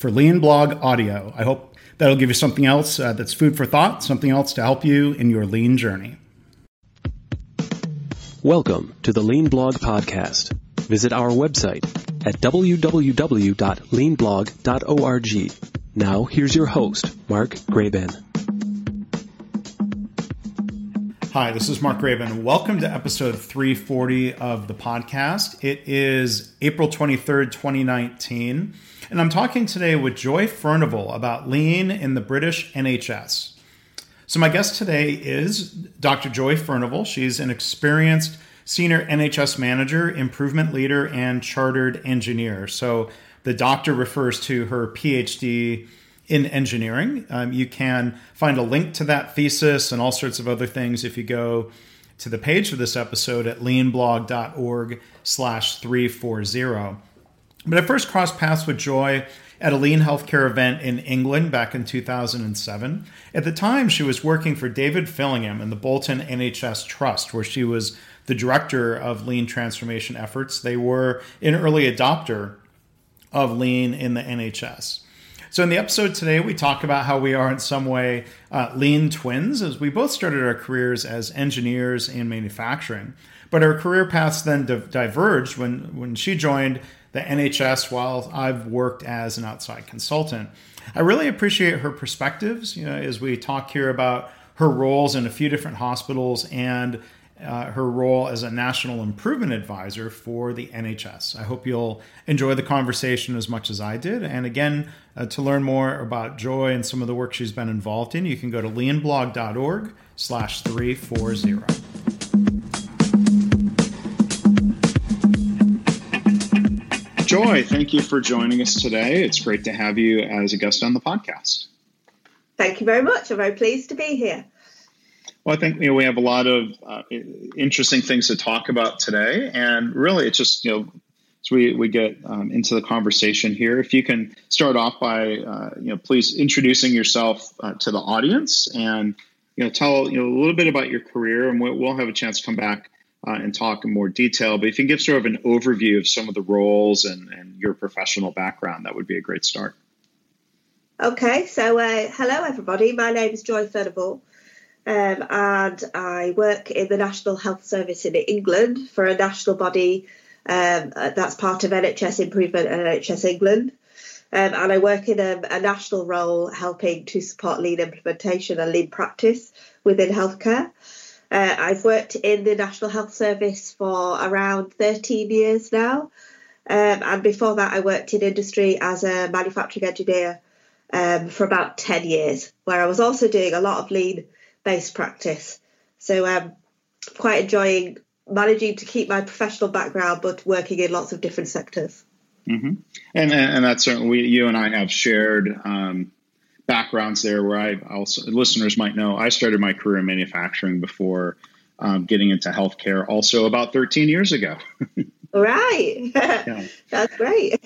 for Lean Blog Audio. I hope that'll give you something else uh, that's food for thought, something else to help you in your lean journey. Welcome to the Lean Blog Podcast. Visit our website at www.leanblog.org. Now, here's your host, Mark Graban. Hi, this is Mark Graban. Welcome to episode 340 of the podcast. It is April 23rd, 2019. And I'm talking today with Joy Furnival about lean in the British NHS. So, my guest today is Dr. Joy Furnival. She's an experienced senior NHS manager, improvement leader, and chartered engineer. So, the doctor refers to her PhD in engineering. Um, you can find a link to that thesis and all sorts of other things if you go to the page for this episode at leanblog.org slash 340. But I first crossed paths with Joy at a lean healthcare event in England back in 2007. At the time, she was working for David Fillingham and the Bolton NHS Trust, where she was the director of lean transformation efforts. They were an early adopter of lean in the NHS. So, in the episode today, we talk about how we are in some way uh, lean twins, as we both started our careers as engineers in manufacturing. But our career paths then di- diverged when, when she joined the NHS while I've worked as an outside consultant. I really appreciate her perspectives you know, as we talk here about her roles in a few different hospitals and uh, her role as a national improvement advisor for the NHS. I hope you'll enjoy the conversation as much as I did. And again, uh, to learn more about Joy and some of the work she's been involved in, you can go to leanblog.org slash 340. Joy, thank you for joining us today. It's great to have you as a guest on the podcast. Thank you very much. I'm very pleased to be here. Well, I think you know, we have a lot of uh, interesting things to talk about today, and really, it's just you know, as we we get um, into the conversation here, if you can start off by uh, you know, please introducing yourself uh, to the audience, and you know, tell you know a little bit about your career, and we'll, we'll have a chance to come back uh, and talk in more detail. But if you can give sort of an overview of some of the roles and, and your professional background, that would be a great start. Okay, so uh, hello everybody. My name is Joy Furnival, um, and I work in the National Health Service in England for a national body um, that's part of NHS Improvement and NHS England. Um, and I work in a, a, national role helping to support lean implementation and lean practice within healthcare. Uh, I've worked in the National Health Service for around 13 years now. Um, and before that, I worked in industry as a manufacturing engineer um, for about 10 years, where I was also doing a lot of lean based practice. So I'm um, quite enjoying managing to keep my professional background, but working in lots of different sectors. Mm-hmm. And, and that's certainly, you and I have shared um, backgrounds there where I also listeners might know I started my career in manufacturing before um, getting into healthcare also about 13 years ago. right. yeah. That's great.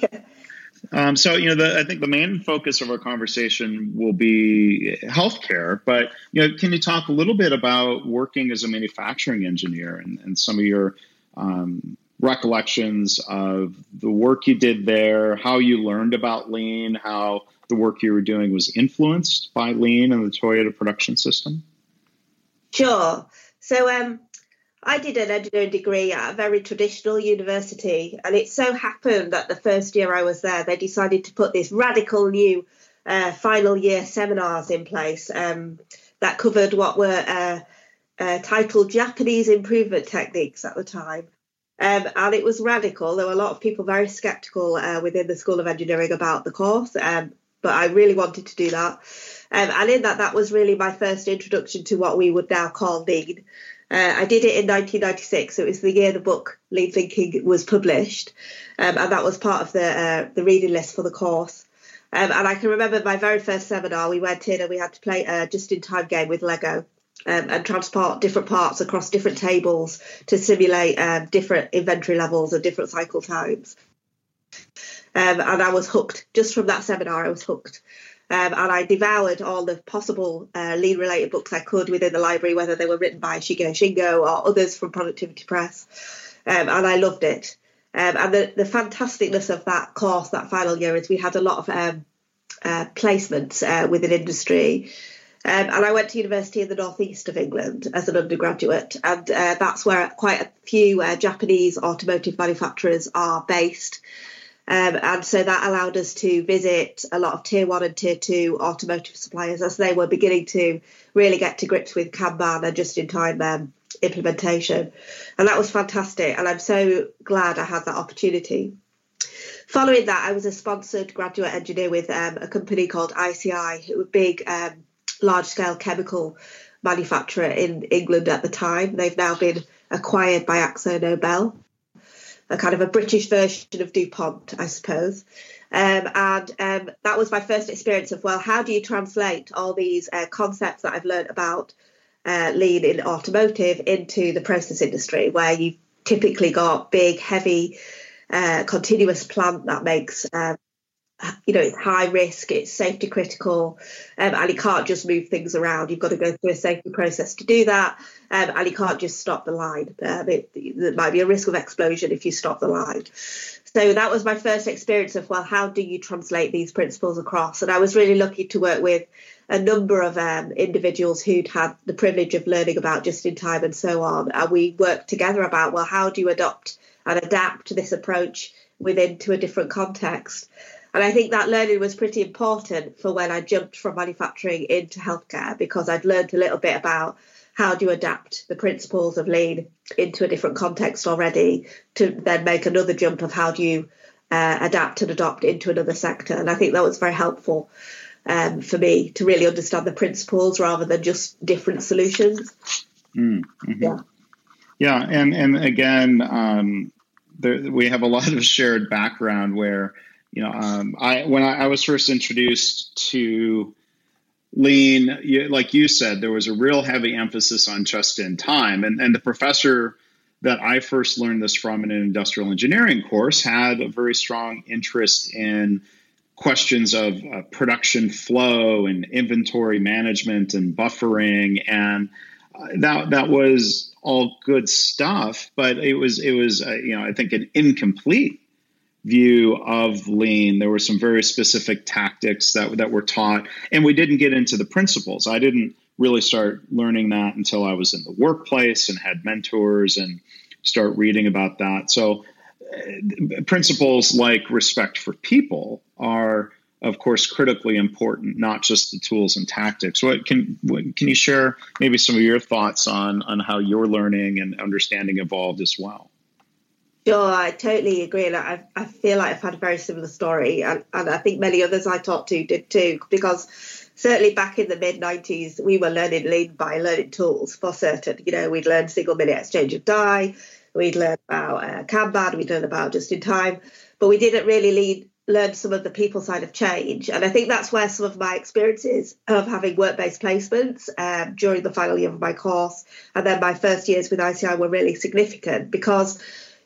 Um, so, you know, the, I think the main focus of our conversation will be healthcare. But, you know, can you talk a little bit about working as a manufacturing engineer and, and some of your um, recollections of the work you did there, how you learned about lean, how the work you were doing was influenced by lean and the Toyota production system? Sure. So um, I did an engineering degree at a very traditional university, and it so happened that the first year I was there, they decided to put this radical new uh, final year seminars in place um, that covered what were uh, uh, titled Japanese improvement techniques at the time. Um, and it was radical. There were a lot of people very skeptical uh, within the School of Engineering about the course, um, but I really wanted to do that. Um, and in that, that was really my first introduction to what we would now call lean. Uh, I did it in 1996. So it was the year the book Lean Thinking was published, um, and that was part of the uh, the reading list for the course. Um, and I can remember my very first seminar. We went in and we had to play a just-in-time game with Lego. Um, and transport different parts across different tables to simulate um, different inventory levels and different cycle times. Um, and I was hooked just from that seminar. I was hooked. Um, and I devoured all the possible uh, lean related books I could within the library, whether they were written by Shigeo Shingo or others from Productivity Press. Um, and I loved it. Um, and the, the fantasticness of that course, that final year, is we had a lot of um, uh, placements uh, within industry. Um, and I went to university in the northeast of England as an undergraduate, and uh, that's where quite a few uh, Japanese automotive manufacturers are based. Um, and so that allowed us to visit a lot of tier one and tier two automotive suppliers as they were beginning to really get to grips with Kanban and just in time um, implementation. And that was fantastic. And I'm so glad I had that opportunity. Following that, I was a sponsored graduate engineer with um, a company called ICI, who were big, um, large scale chemical manufacturer in England at the time. They've now been acquired by Akzo Nobel a kind of a British version of DuPont, I suppose. Um, and um, that was my first experience of, well, how do you translate all these uh, concepts that I've learned about uh, lean in automotive into the process industry, where you've typically got big, heavy, uh, continuous plant that makes um, you know, it's high risk, it's safety critical, um, and you can't just move things around. You've got to go through a safety process to do that, um, and you can't just stop the line. Um, it, there might be a risk of explosion if you stop the line. So that was my first experience of, well, how do you translate these principles across? And I was really lucky to work with a number of um, individuals who'd had the privilege of learning about just in time and so on. And we worked together about, well, how do you adopt and adapt this approach within to a different context? And I think that learning was pretty important for when I jumped from manufacturing into healthcare because I'd learned a little bit about how do you adapt the principles of lean into a different context already to then make another jump of how do you uh, adapt and adopt into another sector. And I think that was very helpful um, for me to really understand the principles rather than just different solutions. Mm-hmm. Yeah. Yeah. And, and again, um, there, we have a lot of shared background where you know, um, I when I, I, was first introduced to lean, you, like you said, there was a real heavy emphasis on just in time, and and the professor that I first learned this from in an industrial engineering course had a very strong interest in questions of uh, production flow and inventory management and buffering. And uh, that that was all good stuff but it was it was uh, you know I think an incomplete view of lean. There were some very specific tactics that that were taught, and we didn't get into the principles. I didn't really start learning that until I was in the workplace and had mentors and start reading about that. So, uh, principles like respect for people are of course critically important not just the tools and tactics what can what, can you share maybe some of your thoughts on on how your learning and understanding evolved as well Sure, I totally agree. Like, I, I feel like I've had a very similar story, and, and I think many others I talked to did too, because certainly back in the mid 90s, we were learning lean by learning tools for certain. You know, we'd learned single minute exchange of die, we'd learned about uh, Kanban, we'd learned about just in time, but we didn't really lead, learn some of the people side of change. And I think that's where some of my experiences of having work based placements um, during the final year of my course and then my first years with ICI were really significant because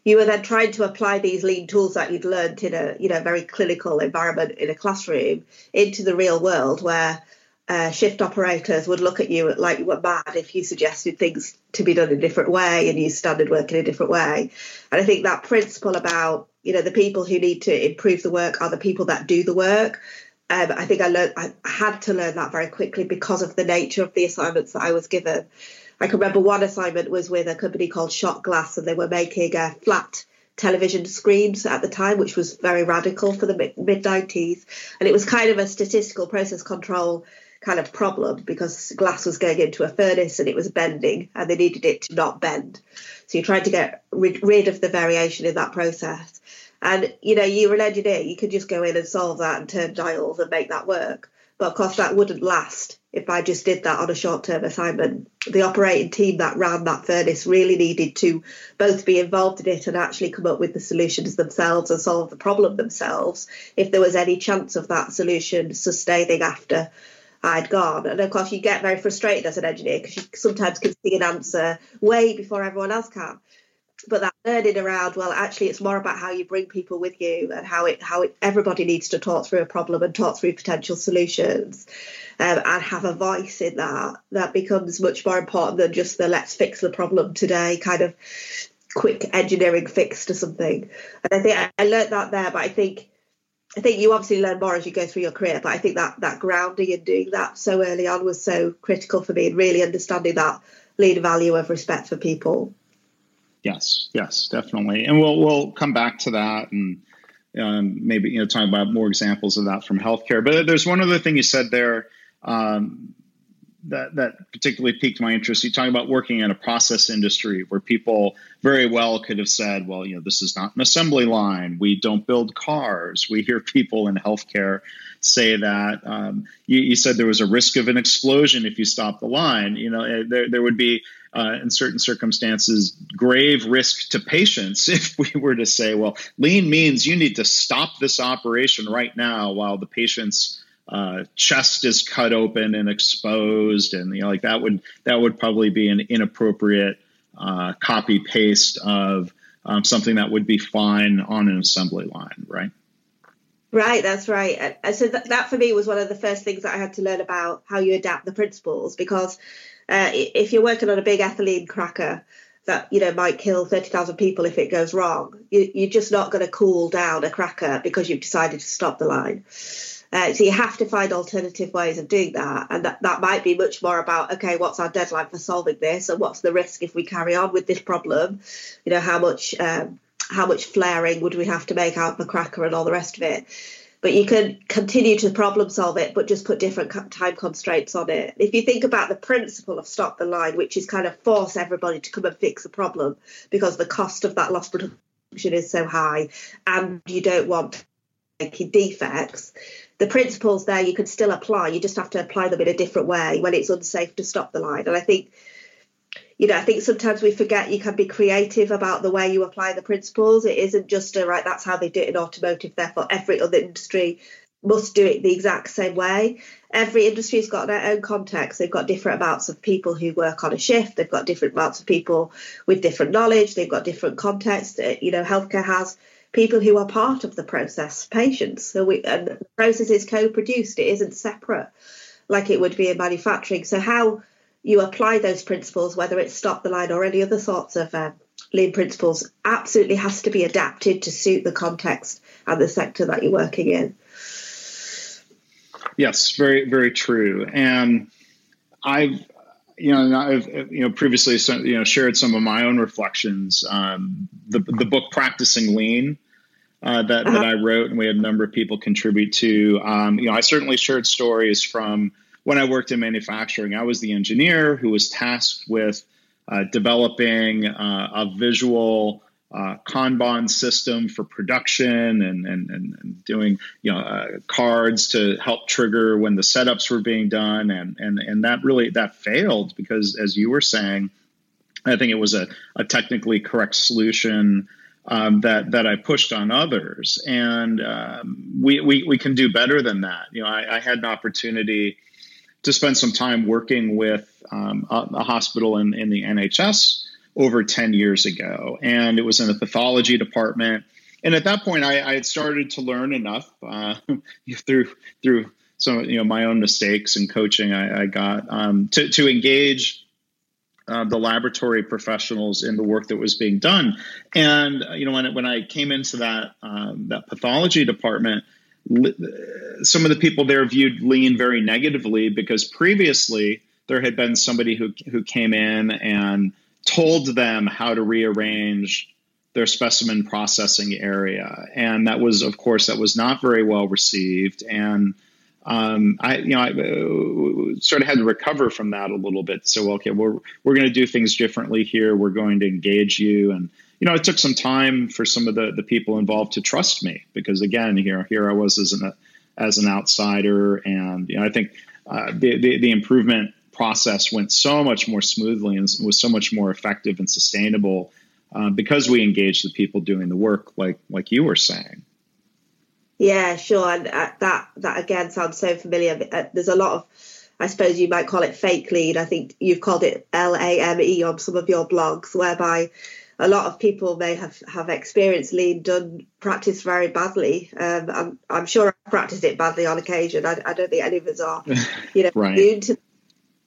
you were then trying to apply these lean tools that you'd learned in a you know very clinical environment in a classroom into the real world where uh, shift operators would look at you like you were mad if you suggested things to be done in a different way and you started work in a different way. And I think that principle about you know the people who need to improve the work are the people that do the work. Um, I think I learned I had to learn that very quickly because of the nature of the assignments that I was given. I can remember one assignment was with a company called Schott Glass, and they were making uh, flat television screens at the time, which was very radical for the mid 90s. And it was kind of a statistical process control kind of problem because glass was going into a furnace and it was bending and they needed it to not bend. So you tried to get rid of the variation in that process. And you know, you're an engineer, you could just go in and solve that and turn dials and make that work. But of course, that wouldn't last if I just did that on a short term assignment. The operating team that ran that furnace really needed to both be involved in it and actually come up with the solutions themselves and solve the problem themselves if there was any chance of that solution sustaining after I'd gone. And of course, you get very frustrated as an engineer because you sometimes can see an answer way before everyone else can but that learning around well actually it's more about how you bring people with you and how it how it, everybody needs to talk through a problem and talk through potential solutions um, and have a voice in that that becomes much more important than just the let's fix the problem today kind of quick engineering fix to something and i think i, learned that there but i think I think you obviously learn more as you go through your career, but I think that that grounding and doing that so early on was so critical for me and really understanding that lean value of respect for people. Yes, yes, definitely, and we'll we'll come back to that and um, maybe you know talk about more examples of that from healthcare. But there's one other thing you said there um, that that particularly piqued my interest. You talk about working in a process industry where people very well could have said, "Well, you know, this is not an assembly line. We don't build cars." We hear people in healthcare say that. Um, you, you, said there was a risk of an explosion if you stop the line. You know, eh, there, there would be, uh, in certain circumstances, grave risk to patients if we were to say, well, lean means you need to stop this operation right now while the patient's uh, chest is cut open and exposed, and you know, like that would that would probably be an inappropriate uh, copy paste of um, something that would be fine on an assembly line, right? Right, that's right. And so that, that for me was one of the first things that I had to learn about how you adapt the principles because uh, if you're working on a big ethylene cracker that you know might kill 30,000 people if it goes wrong, you, you're just not going to cool down a cracker because you've decided to stop the line. Uh, so you have to find alternative ways of doing that, and that, that might be much more about okay, what's our deadline for solving this, and what's the risk if we carry on with this problem? You know, how much um, how much flaring would we have to make out of the cracker and all the rest of it. But you can continue to problem solve it, but just put different time constraints on it. If you think about the principle of stop the line, which is kind of force everybody to come and fix a problem because the cost of that lost production is so high and you don't want making defects, the principles there you can still apply. You just have to apply them in a different way when it's unsafe to stop the line. And I think you know, I think sometimes we forget you can be creative about the way you apply the principles. It isn't just a right, that's how they do it in automotive, therefore every other industry must do it the exact same way. Every industry's got their own context. They've got different amounts of people who work on a shift. They've got different amounts of people with different knowledge. They've got different context. Uh, you know, healthcare has people who are part of the process, patients. So we and the process is co-produced. It isn't separate like it would be in manufacturing. So how you apply those principles, whether it's stop the line or any other sorts of um, lean principles, absolutely has to be adapted to suit the context and the sector that you're working in. Yes, very very true. And I've you know I've you know previously you know shared some of my own reflections. Um, the the book Practicing Lean. Uh, that, uh-huh. that I wrote, and we had a number of people contribute to. Um, you know, I certainly shared stories from when I worked in manufacturing, I was the engineer who was tasked with uh, developing uh, a visual uh, Kanban system for production and, and, and, doing you know uh, cards to help trigger when the setups were being done and and and that really that failed because as you were saying, I think it was a, a technically correct solution. Um, that that I pushed on others, and um, we, we we can do better than that. You know, I, I had an opportunity to spend some time working with um, a, a, hospital in, in the NHS over 10 years ago. And it was in the pathology department. And at that point, I, I had started to learn enough uh, through through some you know my own mistakes and coaching I, I got um, to, to engage uh, the laboratory professionals in the work that was being done. And you know when when I came into that um, that pathology department, some of the people there viewed lean very negatively because previously there had been somebody who who came in and told them how to rearrange their specimen processing area, and that was, of course, that was not very well received. And um, I, you know, I uh, sort of had to recover from that a little bit. So, okay, we're we're going to do things differently here. We're going to engage you, and you know, it took some time for some of the the people involved to trust me because, again, here here I was as an as an outsider, and you know, I think uh, the, the the improvement process went so much more smoothly and was so much more effective and sustainable uh, because we engaged the people doing the work, like like you were saying. Yeah, sure, and uh, that that again sounds so familiar. Uh, there's a lot of, I suppose you might call it fake lean. I think you've called it L A M E on some of your blogs, whereby a lot of people may have, have experienced lean done practice very badly. Um, I'm, I'm sure I've practiced it badly on occasion. I, I don't think any of us are, you know, right. immune to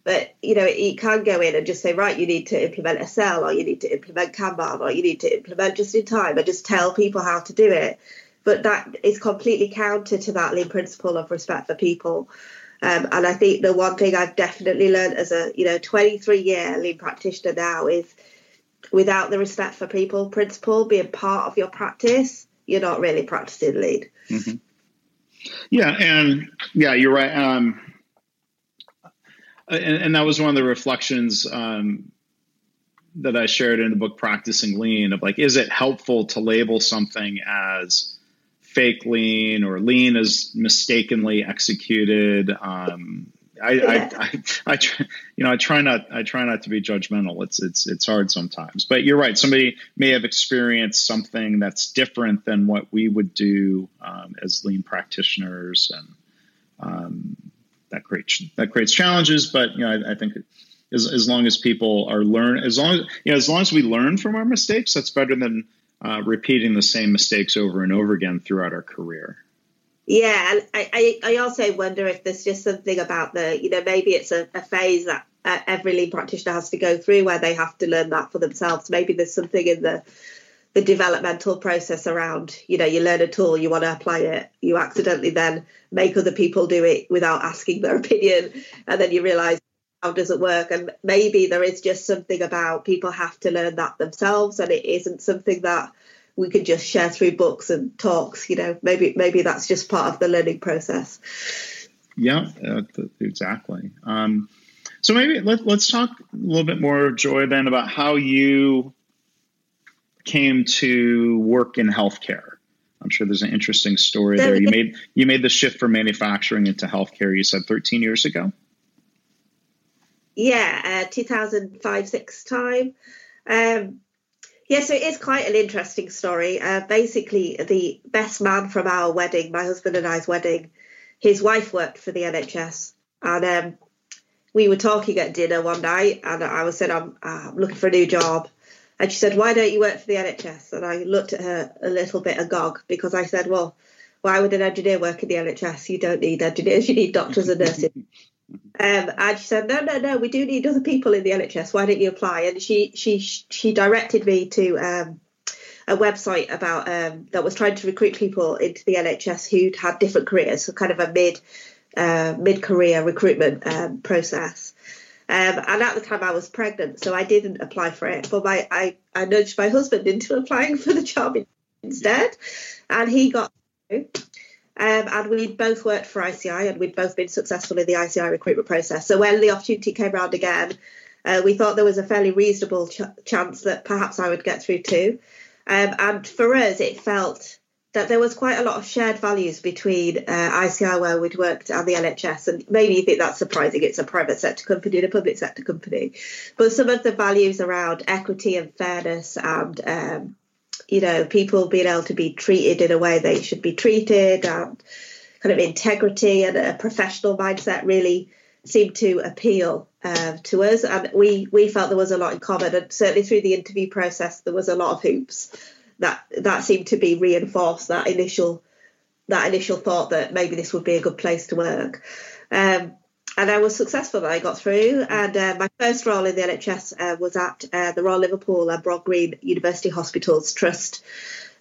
but you know, you can go in and just say, right, you need to implement a cell, or you need to implement Kanban, or you need to implement just in time, and just tell people how to do it. But that is completely counter to that lean principle of respect for people. Um, and I think the one thing I've definitely learned as a you know 23 year lean practitioner now is without the respect for people principle being part of your practice, you're not really practicing lean. Mm-hmm. Yeah, and yeah, you're right. Um, and, and, that was one of the reflections um, that I shared in the book Practicing Lean of like, is it helpful to label something as fake lean or lean as mistakenly executed? Um, I, I, I, I, try, you know, I try not, I try not to be judgmental. It's, it's, it's hard sometimes, but you're right. Somebody may have experienced something that's different than what we would do um, as lean practitioners, and um, that creates that creates challenges. But you know, I, I think as, as long as people are learn, as long as you know, as long as we learn from our mistakes, that's better than uh, repeating the same mistakes over and over again throughout our career. Yeah, and I, I, I also wonder if there's just something about the, you know, maybe it's a, a phase that uh, every lean practitioner has to go through where they have to learn that for themselves. Maybe there's something in the the developmental process around you know you learn a tool you want to apply it you accidentally then make other people do it without asking their opinion and then you realize how does it work and maybe there is just something about people have to learn that themselves and it isn't something that we could just share through books and talks you know maybe maybe that's just part of the learning process yeah uh, exactly um, so maybe let, let's talk a little bit more joy then about how you came to work in healthcare. I'm sure there's an interesting story there. You made you made the shift from manufacturing into healthcare. You said 13 years ago. Yeah, uh, 2005 six time. Um, yeah, so it is quite an interesting story. Uh, basically, the best man from our wedding, my husband and I's wedding, his wife worked for the NHS, and um, we were talking at dinner one night, and I was saying I'm, I'm looking for a new job and she said, Why don't you work for the NHS? And I looked at her a little bit agog because I said, Well, why would an engineer work in the NHS? You don't need engineers, you need doctors and nurses. Um, and she said, "No, no, no. We do need other people in the NHS. Why don't you apply?" And she she she directed me to um, a website about um, that was trying to recruit people into the NHS who'd had different careers, so kind of a mid uh, mid career recruitment um, process. Um, and at the time I was pregnant, so I didn't apply for it. But my, I, I nudged my husband into applying for the job instead, and he got through. Um, and we'd both worked for ICI, and we'd both been successful in the ICI recruitment process. So when the opportunity came around again, uh, we thought there was a fairly reasonable ch- chance that perhaps I would get through too. Um, and for us, it felt that there was quite a lot of shared values between uh, ICI where we'd worked and the NHS, and maybe you think that's surprising. It's a private sector company and a public sector company, but some of the values around equity and fairness, and um, you know, people being able to be treated in a way they should be treated, and kind of integrity and a professional mindset really seemed to appeal uh, to us, and we we felt there was a lot in common, and certainly through the interview process there was a lot of hoops that that seemed to be reinforced that initial that initial thought that maybe this would be a good place to work. Um, and I was successful. That I got through, and uh, my first role in the NHS uh, was at uh, the Royal Liverpool and Broad Green University Hospitals Trust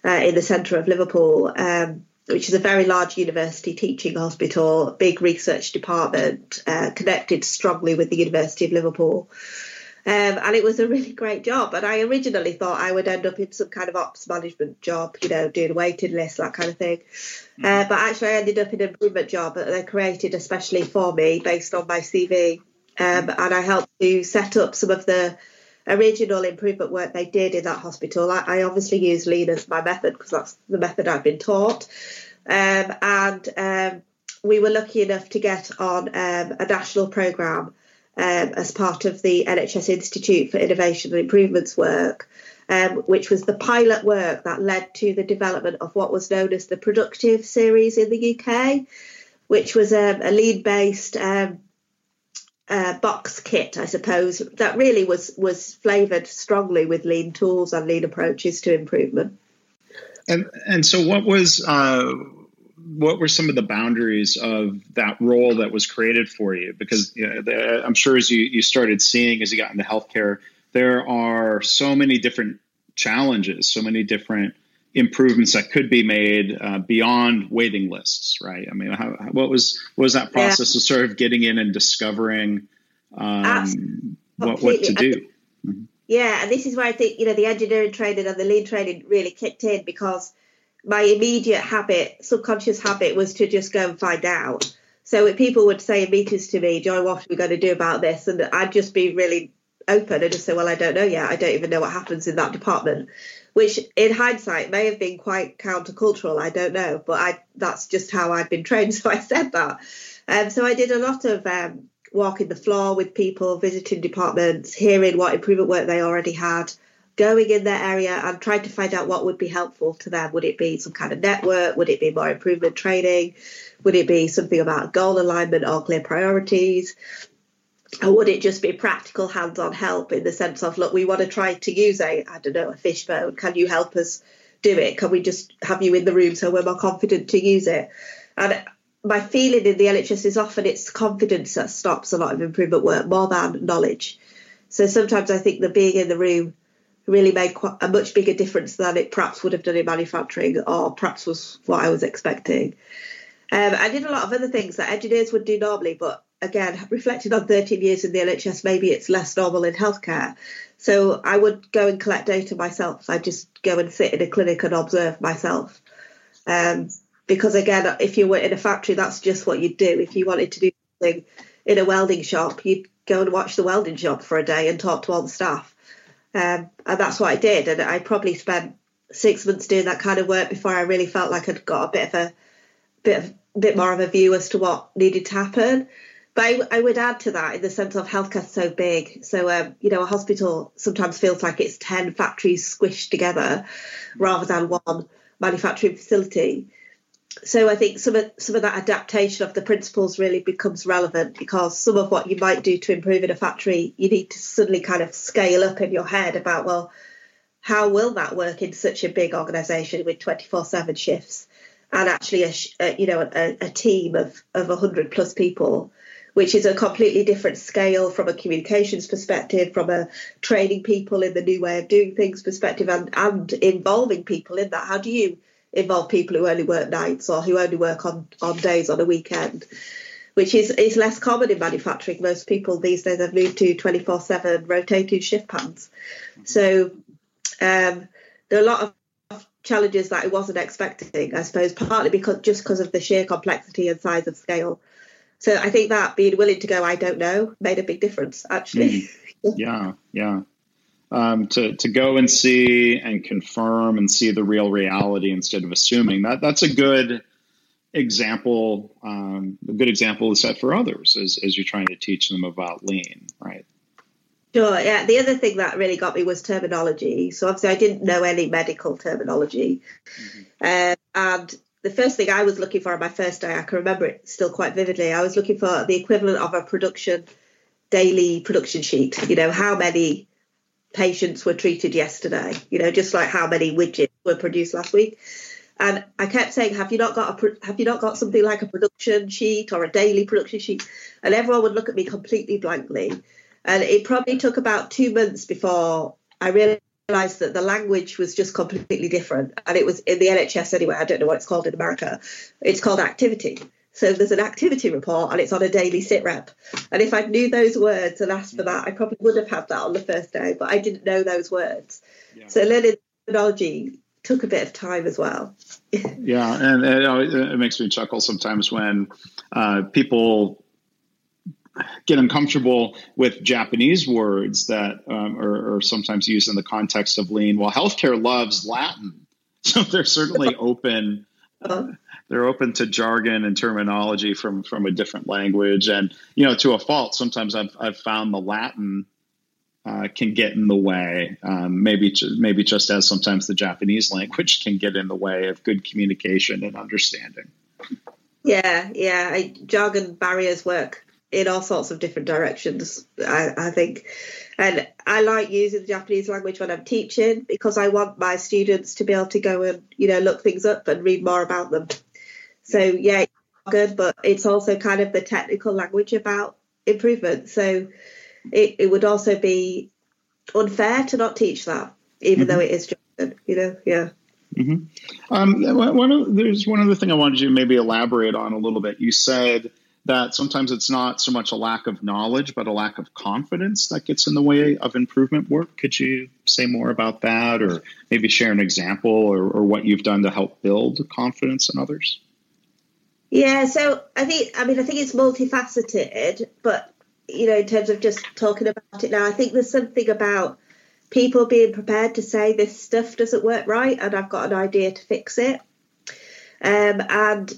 uh, in the centre of Liverpool, um, which is a very large university teaching hospital, big research department, uh, connected strongly with the University of Liverpool. Um, and it was a really great job. And I originally thought I would end up in some kind of ops management job, you know, doing waiting lists, that kind of thing. Uh, mm-hmm. but actually, I ended up in an improvement job that they created especially for me based on my CV. Um, mm-hmm. and I helped to set up some of the original improvement work they did in that hospital. I, I obviously use lean as my method because that's the method I've been taught. Um, and um, we were lucky enough to get on um, a national programme um, as part of the NHS Institute for Innovation and Improvements work, um, which was the pilot work that led to the development of what was known as the Productive series in the UK, which was um, a lean based um, uh, box kit, I suppose, that really was, was flavoured strongly with lean tools and lean approaches to improvement. And, and so, what was uh, what were some of the boundaries of that role that was created for you? Because you know, the, I'm sure as you, you started seeing as you got into healthcare, there are so many different challenges, so many different improvements that could be made uh, beyond waiting lists, right? I mean, how, what was what was that process yeah. of sort of getting in and discovering um, what, what to do? Mm-hmm. Yeah, and this is where I think you know the engineering training and the lean training really kicked in because my immediate habit, subconscious habit, was to just go and find out. So people would say in meetings to me, Joy, what are we going to do about this? And I'd just be really open and just say, well, I don't know yet. I don't even know what happens in that department, which in hindsight may have been quite countercultural. I don't know, but I that's just how I'd been trained. So I said that. Um, so I did a lot of um, walking the floor with people, visiting departments, hearing what improvement work they already had, going in that area and trying to find out what would be helpful to them. Would it be some kind of network? Would it be more improvement training? Would it be something about goal alignment or clear priorities? Or would it just be practical hands on help in the sense of, look, we want to try to use a, I don't know, a fishbone. Can you help us do it? Can we just have you in the room so we're more confident to use it? And my feeling in the NHS is often it's confidence that stops a lot of improvement work more than knowledge. So sometimes I think the being in the room really made a much bigger difference than it perhaps would have done in manufacturing or perhaps was what I was expecting. Um, I did a lot of other things that engineers would do normally, but again, reflecting on 13 years in the NHS, maybe it's less normal in healthcare. So I would go and collect data myself. I'd just go and sit in a clinic and observe myself. Um, because again, if you were in a factory, that's just what you'd do. If you wanted to do something in a welding shop, you'd go and watch the welding shop for a day and talk to all the staff. Um, and that's what I did. And I probably spent six months doing that kind of work before I really felt like I'd got a bit of a bit of bit more of a view as to what needed to happen. But I, I would add to that in the sense of healthcare so big. So um, you know, a hospital sometimes feels like it's ten factories squished together rather than one manufacturing facility so I think some of some of that adaptation of the principles really becomes relevant because some of what you might do to improve in a factory, you need to suddenly kind of scale up in your head about well, how will that work in such a big organisation with twenty four seven shifts and actually a, a you know a, a team of of hundred plus people, which is a completely different scale from a communications perspective, from a training people in the new way of doing things perspective, and and involving people in that. How do you involve people who only work nights or who only work on, on days on a weekend, which is, is less common in manufacturing. Most people these days have moved to 24 7 rotating shift patterns. So um, there are a lot of challenges that I wasn't expecting, I suppose, partly because just because of the sheer complexity and size of scale. So I think that being willing to go, I don't know, made a big difference, actually. Mm. yeah, yeah um, to to go and see and confirm and see the real reality instead of assuming that that's a good example um, a good example to set for others as, as you're trying to teach them about lean right Sure. Yeah. The other thing that really got me was terminology. So obviously, I didn't know any medical terminology, mm-hmm. uh, and the first thing I was looking for on my first day, I can remember it still quite vividly. I was looking for the equivalent of a production daily production sheet. You know, how many patients were treated yesterday, you know, just like how many widgets were produced last week. And I kept saying, "Have you not got a have you not got something like a production sheet or a daily production sheet?" And everyone would look at me completely blankly. And it probably took about two months before I realised that the language was just completely different. And it was in the NHS anyway. I don't know what it's called in America. It's called activity. So there's an activity report and it's on a daily sit rep. And if I knew those words and asked for that, I probably would have had that on the first day, but I didn't know those words. Yeah. So learning terminology took a bit of time as well. yeah, and, and it makes me chuckle sometimes when uh, people get uncomfortable with Japanese words that um, are, are, sometimes used in the context of lean. Well, healthcare loves Latin, so they're certainly open. Uh, they're open to jargon and terminology from from a different language, and you know, to a fault. Sometimes I've I've found the Latin uh, can get in the way. Um, maybe maybe just as sometimes the Japanese language can get in the way of good communication and understanding. Yeah, yeah. I, jargon barriers work in all sorts of different directions. I, I think, and I like using the Japanese language when I'm teaching because I want my students to be able to go and you know look things up and read more about them. So yeah, good, but it's also kind of the technical language about improvement. So it, it would also be unfair to not teach that, even mm-hmm. though it is just, you know, yeah. Mm-hmm. Um, one of, there's one other thing I wanted you to maybe elaborate on a little bit. You said that sometimes it's not so much a lack of knowledge, but a lack of confidence that gets in the way of improvement work. Could you say more about that, or maybe share an example, or, or what you've done to help build confidence in others? Yeah, so I think I mean I think it's multifaceted, but you know, in terms of just talking about it now, I think there's something about people being prepared to say this stuff doesn't work right and I've got an idea to fix it. Um, and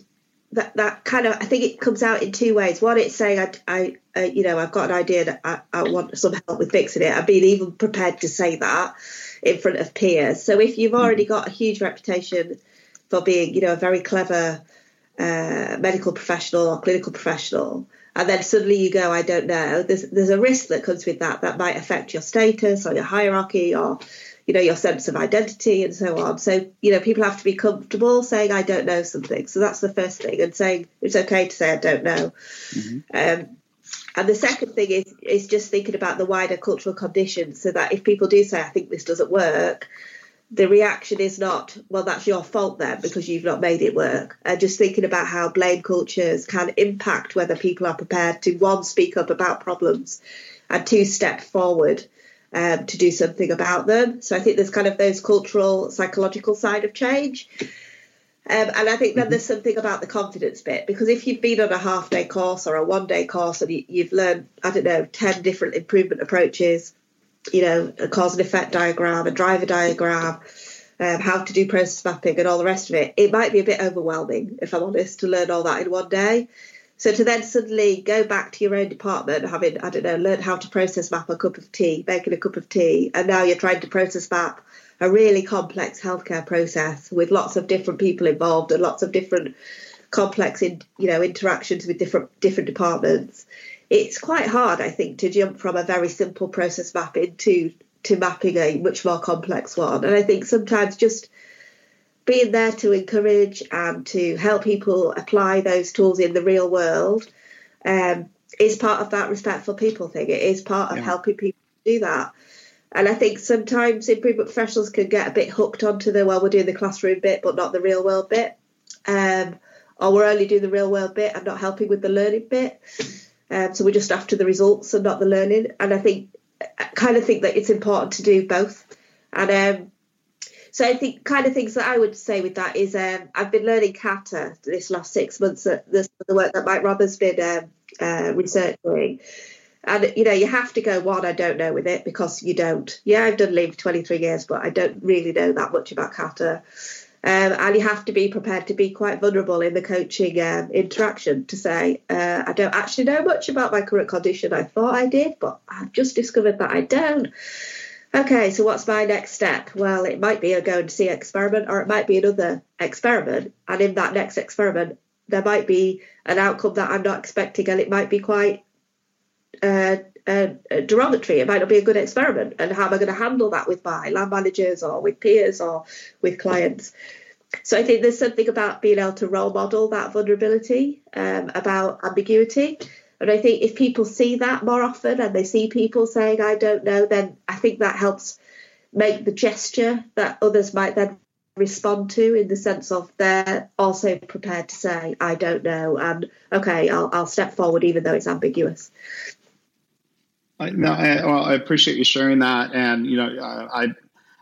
that, that kind of, I think it comes out in two ways. One, it's saying, I, I, uh, you know, I've got an idea that I, I want some help with fixing it. I've been even prepared to say that in front of peers. So if you've already got a huge reputation for being, you know, a very clever uh, medical professional or clinical professional, and then suddenly you go, I don't know. There's there's a risk that comes with that that might affect your status or your hierarchy or you know your sense of identity and so on. So you know people have to be comfortable saying I don't know something. So that's the first thing, and saying it's okay to say I don't know. Mm-hmm. Um, and the second thing is is just thinking about the wider cultural conditions, so that if people do say I think this doesn't work, the reaction is not, well, that's your fault then because you've not made it work. And just thinking about how blame cultures can impact whether people are prepared to, one, speak up about problems and two, step forward um, to do something about them. So I think there's kind of those cultural, psychological side of change. Um, and I think then mm-hmm. there's something about the confidence bit because if you've been on a half day course or a one day course and you, have learned, I don't know, 10 different improvement approaches you know, a cause and effect diagram, a driver diagram, um, how to do process mapping, and all the rest of it, it might be a bit overwhelming, if I'm honest, to learn all that in one day. So to then suddenly go back to your own department, having, I don't know, learned how to process map a cup of tea, making a cup of tea, and now you're trying to process map a really complex healthcare process with lots of different people involved and lots of different complex in, you know interactions with different different departments it's quite hard, I think, to jump from a very simple process map into to mapping a much more complex one. And I think sometimes just being there to encourage and to help people apply those tools in the real world um, is part of that respectful people thing. It is part of yeah. helping people do that. And I think sometimes improvement professionals can get a bit hooked onto the well, we're doing the classroom bit, but not the real world bit. Um, or we're only doing the real world bit and not helping with the learning bit. Um, so we're just after the results and not the learning. And I think, I kind of think that it's important to do both. And um, so I think kind of things that I would say with that is um, I've been learning kata this last six months. At this, the work that Mike Rother's been um, uh, researching. And you know, you have to go one, I don't know with it because you don't. Yeah, I've done lean for 23 years, but I don't really know that much about kata. Um, and you have to be prepared to be quite vulnerable in the coaching um, interaction to say, uh, I don't actually know much about my current condition. I thought I did, but I've just discovered that I don't. Okay, so what's my next step? Well, it might be a go and see experiment, or it might be another experiment. And in that next experiment, there might be an outcome that I'm not expecting, and it might be quite uh, uh, derogatory. It might not be a good experiment. And how am I going to handle that with my land managers or with peers or with clients? So I think there's something about being able to role model that vulnerability, um, about ambiguity. And I think if people see that more often and they see people saying, I don't know, then I think that helps make the gesture that others might then respond to in the sense of they're also prepared to say I don't know and okay I'll, I'll step forward even though it's ambiguous. I, no, I, well, I appreciate you sharing that, and you know, I,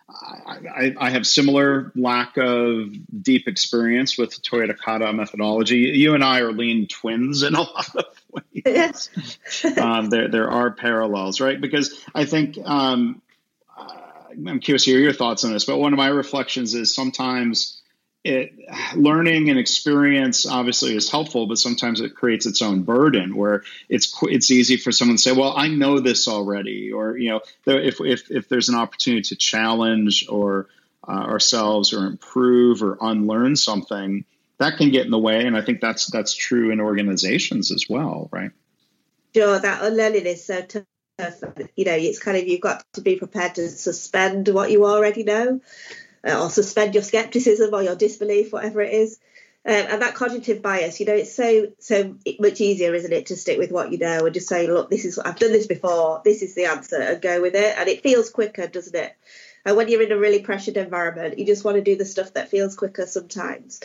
I, I, have similar lack of deep experience with Toyota Kata methodology. You and I are lean twins in a lot of ways. um, there, there are parallels, right? Because I think um, I'm curious to hear your thoughts on this, but one of my reflections is sometimes it learning and experience obviously is helpful, but sometimes it creates its own burden where it's it's easy for someone to say, "Well, I know this already," or you know, if if if there's an opportunity to challenge or uh, ourselves or improve or unlearn something, that can get in the way, and I think that's that's true in organizations as well, right? Sure, that unlearning is so tough you know, it's kind of you've got to be prepared to suspend what you already know, uh, or suspend your skepticism or your disbelief, whatever it is. Um, and that cognitive bias, you know, it's so so much easier, isn't it, to stick with what you know and just say, look, this is I've done this before, this is the answer, and go with it. And it feels quicker, doesn't it? And when you're in a really pressured environment, you just want to do the stuff that feels quicker sometimes.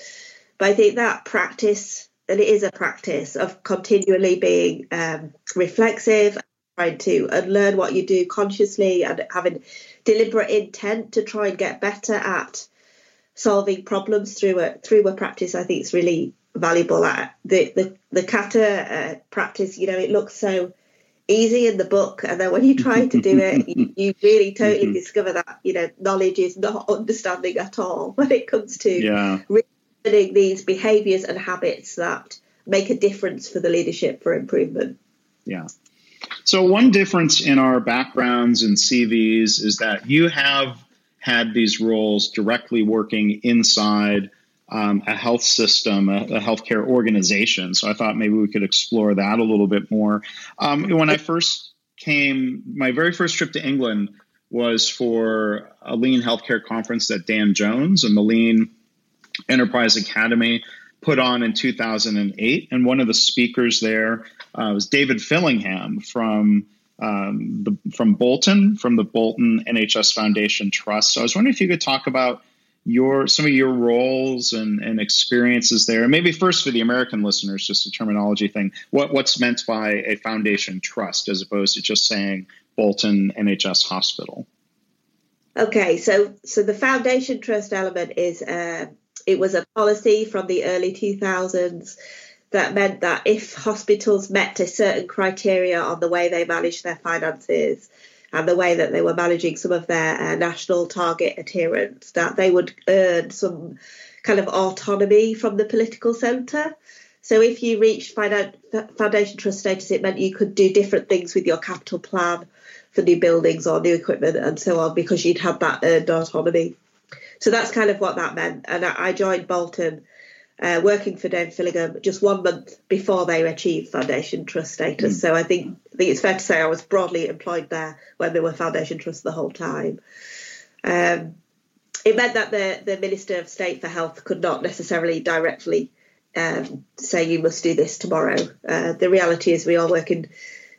But I think that practice, and it is a practice of continually being um, reflexive trying to and learn what you do consciously and having deliberate intent to try and get better at solving problems through a through a practice I think is really valuable at the the, the kata uh, practice you know it looks so easy in the book and then when you try to do it you, you, really totally mm-hmm. discover that you know knowledge is not understanding at all when it comes to yeah. learning these behaviors and habits that make a difference for the leadership for improvement yeah so, one difference in our backgrounds and CVs is that you have had these roles directly working inside um, a health system, a, a, healthcare organization. So, I thought maybe we could explore that a little bit more. Um, when I first came, my very first trip to England was for a lean healthcare conference that Dan Jones and the Lean Enterprise Academy put on in 2008. And one of the speakers there uh, was David Fillingham from um, the, from Bolton, from the Bolton NHS Foundation Trust. So I was wondering if you could talk about your some of your roles and, and experiences there. And maybe first for the American listeners, just a terminology thing. What what's meant by a foundation trust as opposed to just saying Bolton NHS Hospital? Okay, so so the foundation trust element is uh, it was a policy from the early 2000s that meant that if hospitals met a certain criteria on the way they managed their finances and the way that they were managing some of their uh, national target adherence, that they would earn some kind of autonomy from the political centre. So if you reached foundation trust status, it meant you could do different things with your capital plan for new buildings or new equipment and so on because you'd had that earned autonomy. So that's kind of what that meant. And I joined Bolton uh, working for Dave Fillingham just one month before they achieved Foundation Trust status. Mm. So I think I think it's fair to say I was broadly employed there when they were Foundation Trust the whole time. Um, it meant that the, the Minister of State for Health could not necessarily directly um, say you must do this tomorrow. Uh, the reality is we all work in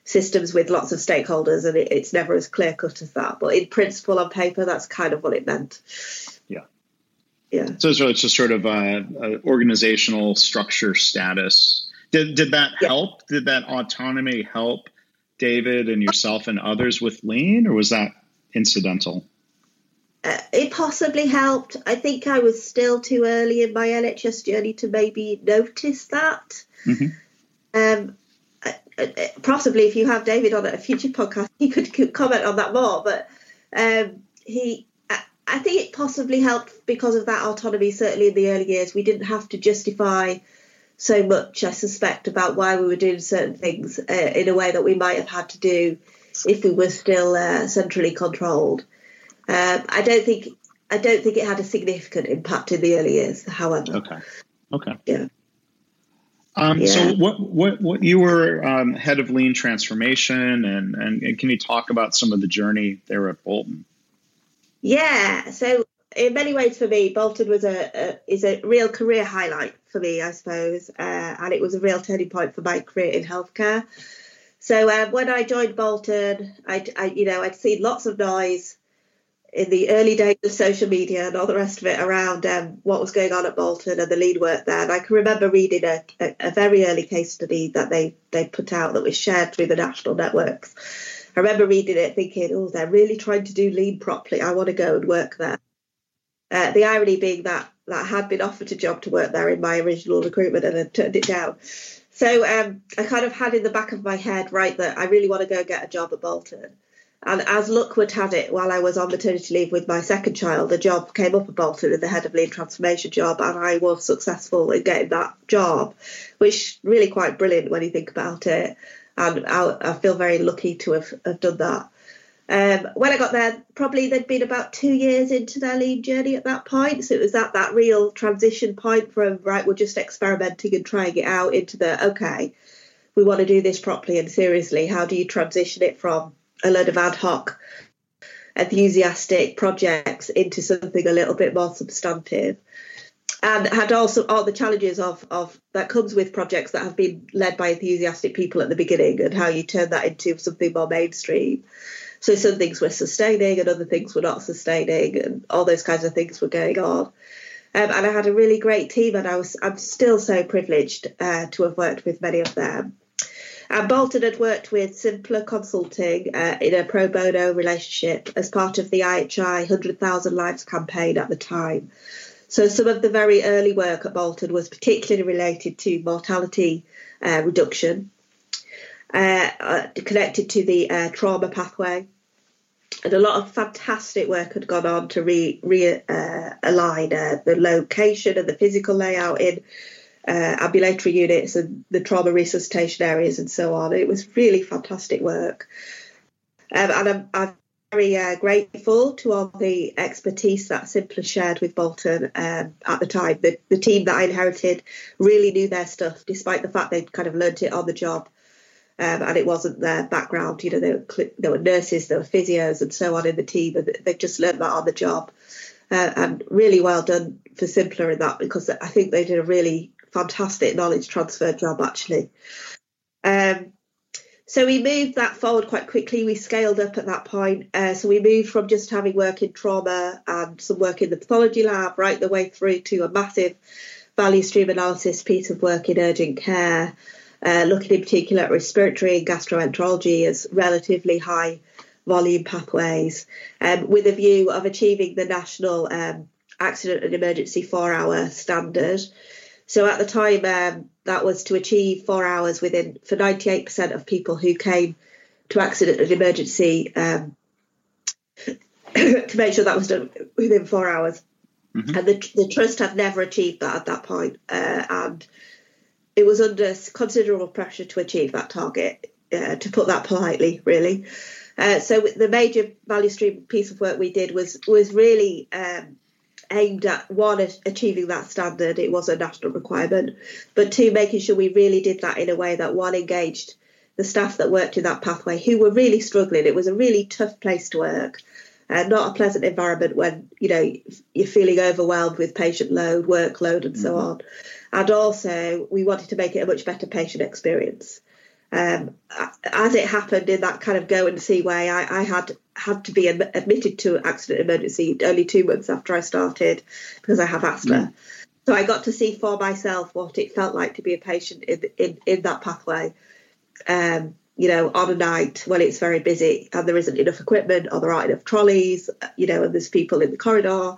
systems with lots of stakeholders and it, it's never as clear cut as that. But in principle, on paper, that's kind of what it meant yeah. So it's, it's just sort of a, a, organizational structure status. Did did that yeah. help? Did that autonomy help David and yourself and others with lean, or was that incidental? Uh, it possibly helped. I think I was still too early in my NHS journey to maybe notice that. Mm-hmm. Um, possibly, if you have David on a future podcast, he could, could comment on that more. But um, he I think it possibly helped because of that autonomy. Certainly in the early years, we didn't have to justify so much. I suspect about why we were doing certain things uh, in a way that we might have had to do if we were still uh, centrally controlled. Um, I don't think I don't think it had a significant impact in the early years. However, okay, okay, yeah. Um, yeah. So, what, what, what you were um, head of lean transformation, and, and, and can you talk about some of the journey there at Bolton? Yeah, so in many ways for me, Bolton was a, a is a real career highlight for me, I suppose, uh, and it was a real turning point for my career in healthcare. So um, when I joined Bolton, I, I, you know I'd seen lots of noise in the early days of social media and all the rest of it around um, what was going on at Bolton and the lean work there. And I can remember reading a, a, a, very early case study that they, they put out that was shared through the national networks. I remember reading it thinking, oh, they're really trying to do lean properly. I want to go and work there. Uh, the irony being that, that I had been offered a job to work there in my original recruitment and I turned it down. So um, I kind of had in the back of my head, right, that I really want to go get a job at Bolton. And as luck would have it, while I was on maternity leave with my second child, a job came up at Bolton in the head of lean transformation job, and I was successful in getting that job, which really quite brilliant when you think about it. And I, I feel very lucky to have, have done that. Um, when I got there, probably they'd been about two years into their lean journey at that point. So it was at that real transition point from, right, we're just experimenting and trying it out into the, okay, we want to do this properly and seriously. How do you transition it from a load of ad hoc, enthusiastic projects into something a little bit more substantive. And had also all the challenges of, of that comes with projects that have been led by enthusiastic people at the beginning and how you turn that into something more mainstream. So some things were sustaining and other things were not sustaining and all those kinds of things were going on. Um, and I had a really great team and I was I'm still so privileged uh, to have worked with many of them. And Bolton had worked with Simpler Consulting uh, in a pro bono relationship as part of the IHI 100,000 Lives campaign at the time. So some of the very early work at Bolton was particularly related to mortality uh, reduction, uh, uh connected to the uh, trauma pathway. And a lot of fantastic work had gone on to re, re uh, the location and the physical layout in uh, ambulatory units and the trauma resuscitation areas and so on. It was really fantastic work. Um, and I'm, I'm very uh, grateful to all the expertise that Simpler shared with Bolton um, at the time. The, the team that I inherited really knew their stuff, despite the fact they'd kind of learnt it on the job. Um, and it wasn't their background. You know, there were, there were nurses, there were physios, and so on in the team, and they just learnt that on the job. Uh, and really well done for Simpler in that because I think they did a really fantastic knowledge transfer job actually. Um, so we moved that forward quite quickly. We scaled up at that point. Uh, so we moved from just having work in trauma and some work in the pathology lab right the way through to a massive value stream analysis piece of work in urgent care, uh, looking in particular at respiratory and gastroenterology as relatively high volume pathways, um, with a view of achieving the national um, accident and emergency four hour standard. So at the time, um, that was to achieve four hours within for 98% of people who came to accident and emergency um, to make sure that was done within four hours. Mm-hmm. And the, the trust had never achieved that at that point, uh, and it was under considerable pressure to achieve that target. Uh, to put that politely, really. Uh, so the major value stream piece of work we did was was really um, aimed at one achieving that standard it was a national requirement but two making sure we really did that in a way that one engaged the staff that worked in that pathway who were really struggling. It was a really tough place to work and not a pleasant environment when you know you're feeling overwhelmed with patient load workload and so mm-hmm. on. And also we wanted to make it a much better patient experience um, as it happened in that kind of go and see way, I, I had had to be admitted to accident emergency only two months after I started because I have asthma. Mm. So I got to see for myself what it felt like to be a patient in in, in that pathway. Um, you know, on a night when it's very busy and there isn't enough equipment or there aren't enough trolleys, you know, and there's people in the corridor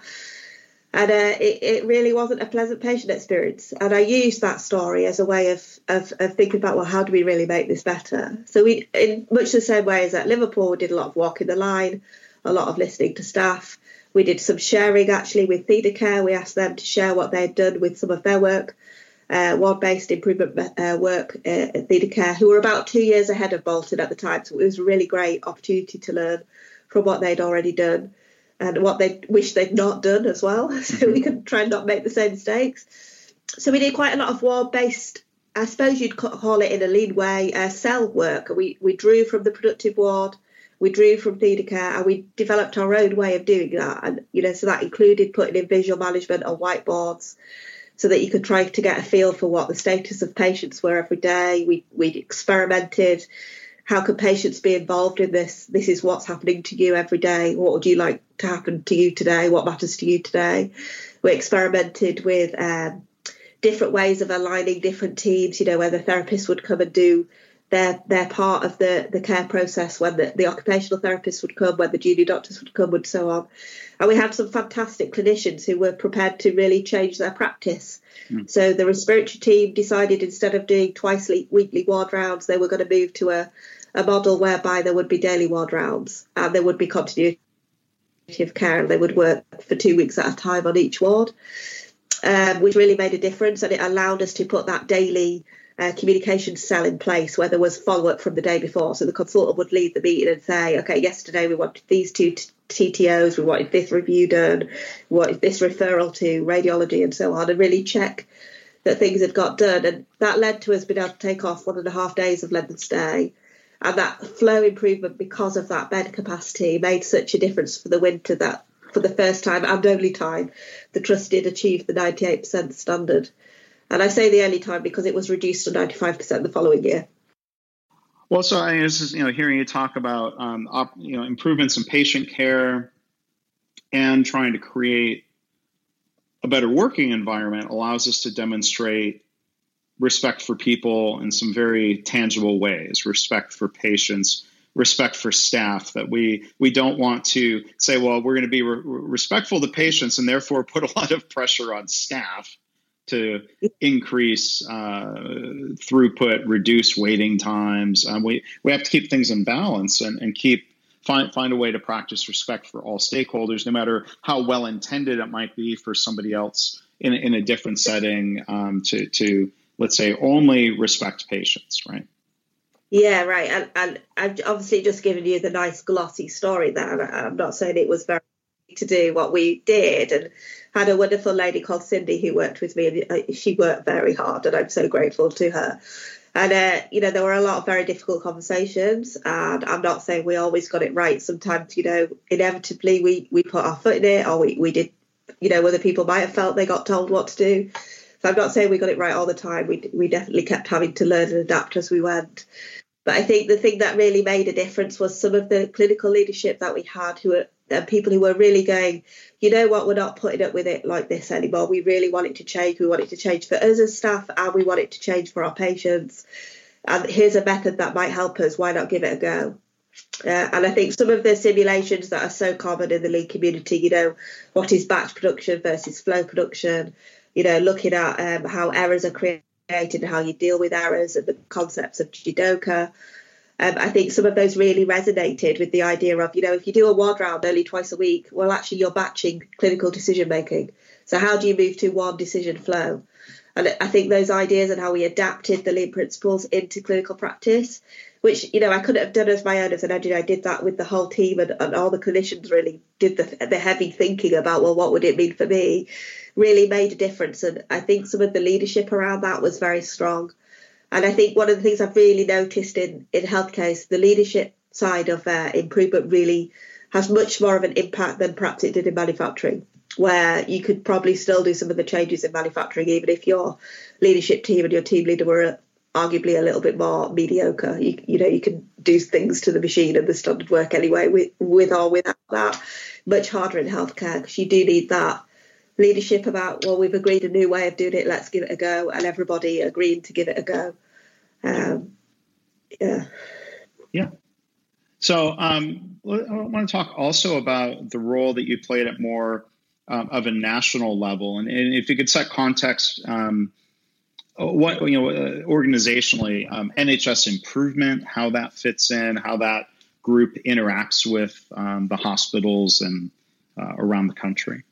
and uh, it, it, really wasn't a pleasant patient experience. And I used that story as a way of, of, of, thinking about, well, how do we really make this better? So we, in much the same way as at Liverpool, we did a lot of walking the line, a lot of listening to staff. We did some sharing actually with ThedaCare. We asked them to share what they'd done with some of their work, uh, ward-based improvement uh, work uh, at ThedaCare, who were about two years ahead of Bolton at the time. So it was a really great opportunity to learn from what they'd already done and what they wish they'd not done as well, so mm-hmm. we could try and not make the same mistakes. So we did quite a lot of ward-based, I suppose you'd call it in a lean way, uh, cell work. We we drew from the productive ward, we drew from ThedaCare, and we developed our own way of doing that. And you know, so that included putting in visual management on whiteboards, so that you could try to get a feel for what the status of patients were every day. We we experimented how can patients be involved in this? This is what's happening to you every day. What would you like to happen to you today? What matters to you today? We experimented with um, different ways of aligning different teams. You know, where the therapists would come and do their their part of the the care process when the, the occupational therapists would come, when the junior doctors would come, and so on. And we had some fantastic clinicians who were prepared to really change their practice. Mm. So the respiratory team decided instead of doing twice weekly ward rounds, they were going to move to a, a model whereby there would be daily ward rounds and there would be continuity of care and they would work for two weeks at a time on each ward, um, which really made a difference and it allowed us to put that daily uh, communication cell in place where there was follow up from the day before. So the consultant would lead the meeting and say, okay, yesterday we wanted these two t- TTOs, we wanted this review done, wanted this referral to radiology and so on, and really check that things had got done. And that led to us being able to take off one and a half days of of stay. And that flow improvement because of that bed capacity made such a difference for the winter that for the first time and only time the trust did achieve the 98% standard. And I say the only time because it was reduced to 95% the following year. Well, so I was you know hearing you talk about um, op, you know improvements in patient care and trying to create a better working environment allows us to demonstrate respect for people in some very tangible ways, respect for patients, respect for staff that we we don't want to say well we're going to be re- respectful to patients and therefore put a lot of pressure on staff to increase uh, throughput, reduce waiting times. Um, we we have to keep things in balance and, and keep find find a way to practice respect for all stakeholders, no matter how well intended it might be for somebody else in in a different setting um, to to let's say only respect patients, right? Yeah, right. And and I've obviously just given you the nice glossy story there. I'm not saying it was very to do what we did and had a wonderful lady called Cindy who worked with me and uh, she worked very hard and I'm so grateful to her. And, uh, you know, there were a lot of very difficult conversations and I'm not saying we always got it right. Sometimes, you know, inevitably we, we put our foot in it or we, we did, you know, other people might have felt they got told what to do. So I'm not saying we got it right all the time. We, we definitely kept having to learn and adapt as we went. But I think the thing that really made a difference was some of the clinical leadership that we had who were uh, people who were really going, you know what, we're not putting up with it like this anymore. We really want it to change. We want it to change for us as staff and we want it to change for our patients. And here's a method that might help us. Why not give it a go? Uh, and I think some of the simulations that are so common in the lean community, you know, what is batch production versus flow production, you know, looking at um, how errors are created and how you deal with errors and the concepts of jidoka. um, I think some of those really resonated with the idea of, you know, if you do a ward round only twice a week, well, actually, you're batching clinical decision making. So, how do you move to one decision flow? And I think those ideas and how we adapted the lean principles into clinical practice, which, you know, I couldn't have done as my own as an engineer. I did that with the whole team and, and all the clinicians really did the, the heavy thinking about, well, what would it mean for me? Really made a difference. And I think some of the leadership around that was very strong. And I think one of the things I've really noticed in, in healthcare is the leadership side of uh, improvement really has much more of an impact than perhaps it did in manufacturing, where you could probably still do some of the changes in manufacturing, even if your leadership team and your team leader were arguably a little bit more mediocre. You, you know, you can do things to the machine and the standard work anyway, with, with or without that. Much harder in healthcare because you do need that leadership about well we've agreed a new way of doing it let's give it a go and everybody agreeing to give it a go um, yeah yeah so um, i want to talk also about the role that you played at more um, of a national level and, and, if you could set context um, what you know uh, organizationally um, nhs improvement how that fits in how that group interacts with um, the hospitals and uh, around the country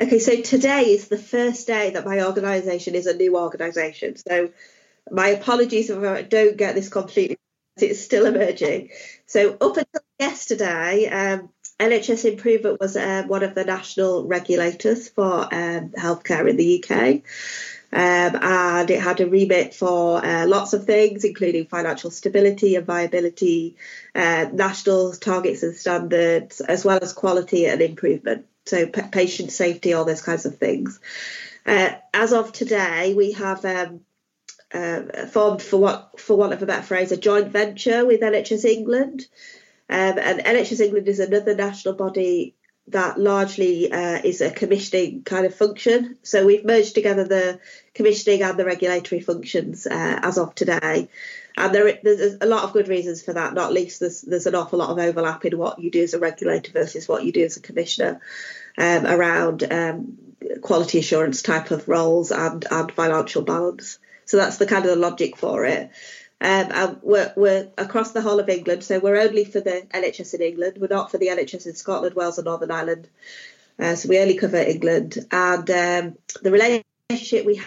Okay, so today is the first day that my organisation is a new organisation. So my apologies if I don't get this completely. It's still emerging. So up until yesterday, um, NHS Improvement was uh, one of the national regulators for um, healthcare in the UK. Um, and it had a remit for uh, lots of things, including financial stability and viability, uh, national targets and standards, as well as quality and improvement so p- patient safety, all those kinds of things. Uh, as of today, we have um, uh, formed, for what for want of a better phrase, a joint venture with NHS England. Um, and NHS England is another national body that largely uh, is a commissioning kind of function. So we've merged together the commissioning and the regulatory functions uh, as of today. And there, there's a lot of good reasons for that, not least there's, there's an awful lot of overlap in what you do as a regulator versus what you do as a commissioner um, around um, quality assurance type of roles and, and financial balance. So that's the kind of the logic for it. Um, we're, we're across the whole of England, so we're only for the NHS in England. We're not for the NHS in Scotland, Wales, and Northern Ireland. Uh, so we only cover England. And um, the relationship we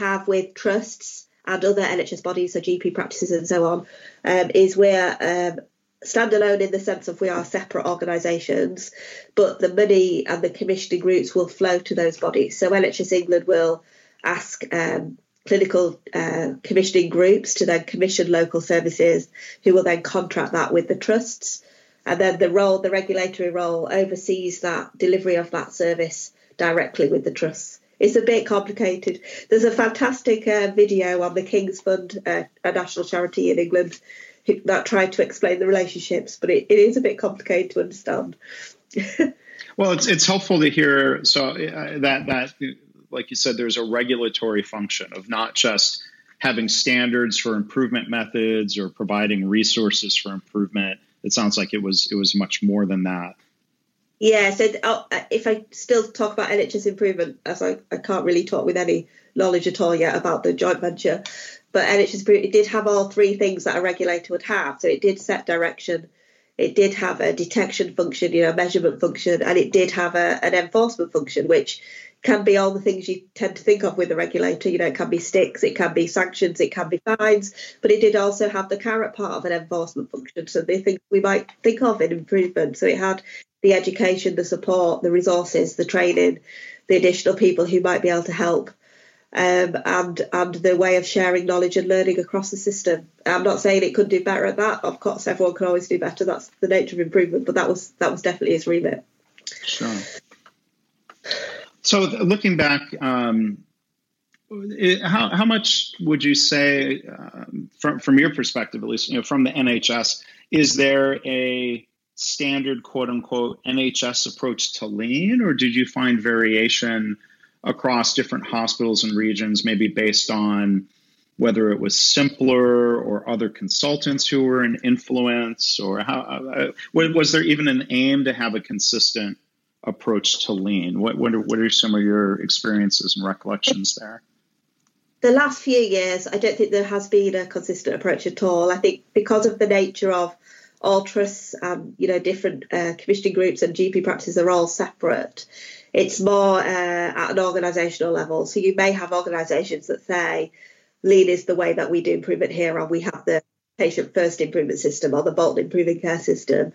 have with trusts and other NHS bodies, so GP practices and so on, um, is we're um, standalone in the sense of we are separate organisations, but the money and the commissioning routes will flow to those bodies. So NHS England will ask um, clinical uh, commissioning groups to then commission local services who will then contract that with the trusts. And then the role, the regulatory role, oversees that delivery of that service directly with the trusts. It's a bit complicated. There's a fantastic uh, video on the King's Fund, uh, a national charity in England, that tried to explain the relationships, but it, it is a bit complicated to understand. well, it's it's helpful to hear so uh, that that like you said, there's a regulatory function of not just having standards for improvement methods or providing resources for improvement. It sounds like it was it was much more than that. Yeah, so uh, if I still talk about NHS improvement, as I, I can't really talk with any knowledge at all yet about the joint venture, but NHS it did have all three things that a regulator would have. So it did set direction, it did have a detection function, you know, measurement function, and it did have a, an enforcement function, which can be all the things you tend to think of with a regulator. You know, it can be sticks, it can be sanctions, it can be fines, but it did also have the carrot part of an enforcement function. So they think we might think of in improvement. So it had the education, the support, the resources, the training, the additional people who might be able to help. Um, and and the way of sharing knowledge and learning across the system. I'm not saying it could do better at that. Of course, everyone can always do better. That's the nature of improvement. But that was that was definitely his remit. Sure. So looking back, um, it, how, how much would you say, um, from, from your perspective at least, you know, from the NHS, is there a standard quote unquote NHS approach to lean, or did you find variation across different hospitals and regions, maybe based on whether it was simpler or other consultants who were an influence, or how uh, was there even an aim to have a consistent approach to lean? What what are, what are some of your experiences and recollections there? The last few years, I don't think there has been a consistent approach at all. I think because of the nature of all trusts, um, you know, different uh, commissioning groups and GP practices are all separate. It's more uh, at an organisational level. So you may have organisations that say lean is the way that we do improvement here, or we have the patient first improvement system or the Bolton improving care system.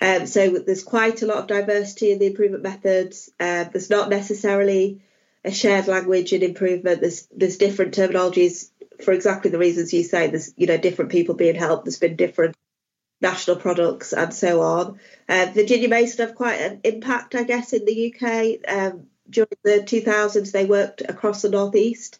Um, so there's quite a lot of diversity in the improvement methods. Uh, there's not necessarily a shared language in improvement. There's there's different terminologies for exactly the reasons you say. There's you know different people being helped. There's been different national products and so on. Uh, Virginia Mason have quite an impact, I guess, in the UK. Um, during the 2000s, they worked across the northeast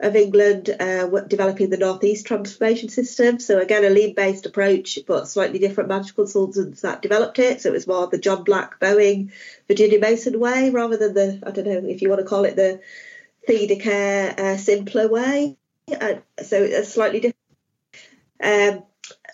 of England uh, developing the Northeast Transformation System. So again, a lean-based approach, but slightly different management consultants that developed it. So it was more the John Black, Boeing, Virginia Mason way, rather than the I don't know if you want to call it the Thedacare uh, simpler way. Uh, so a slightly different. Um,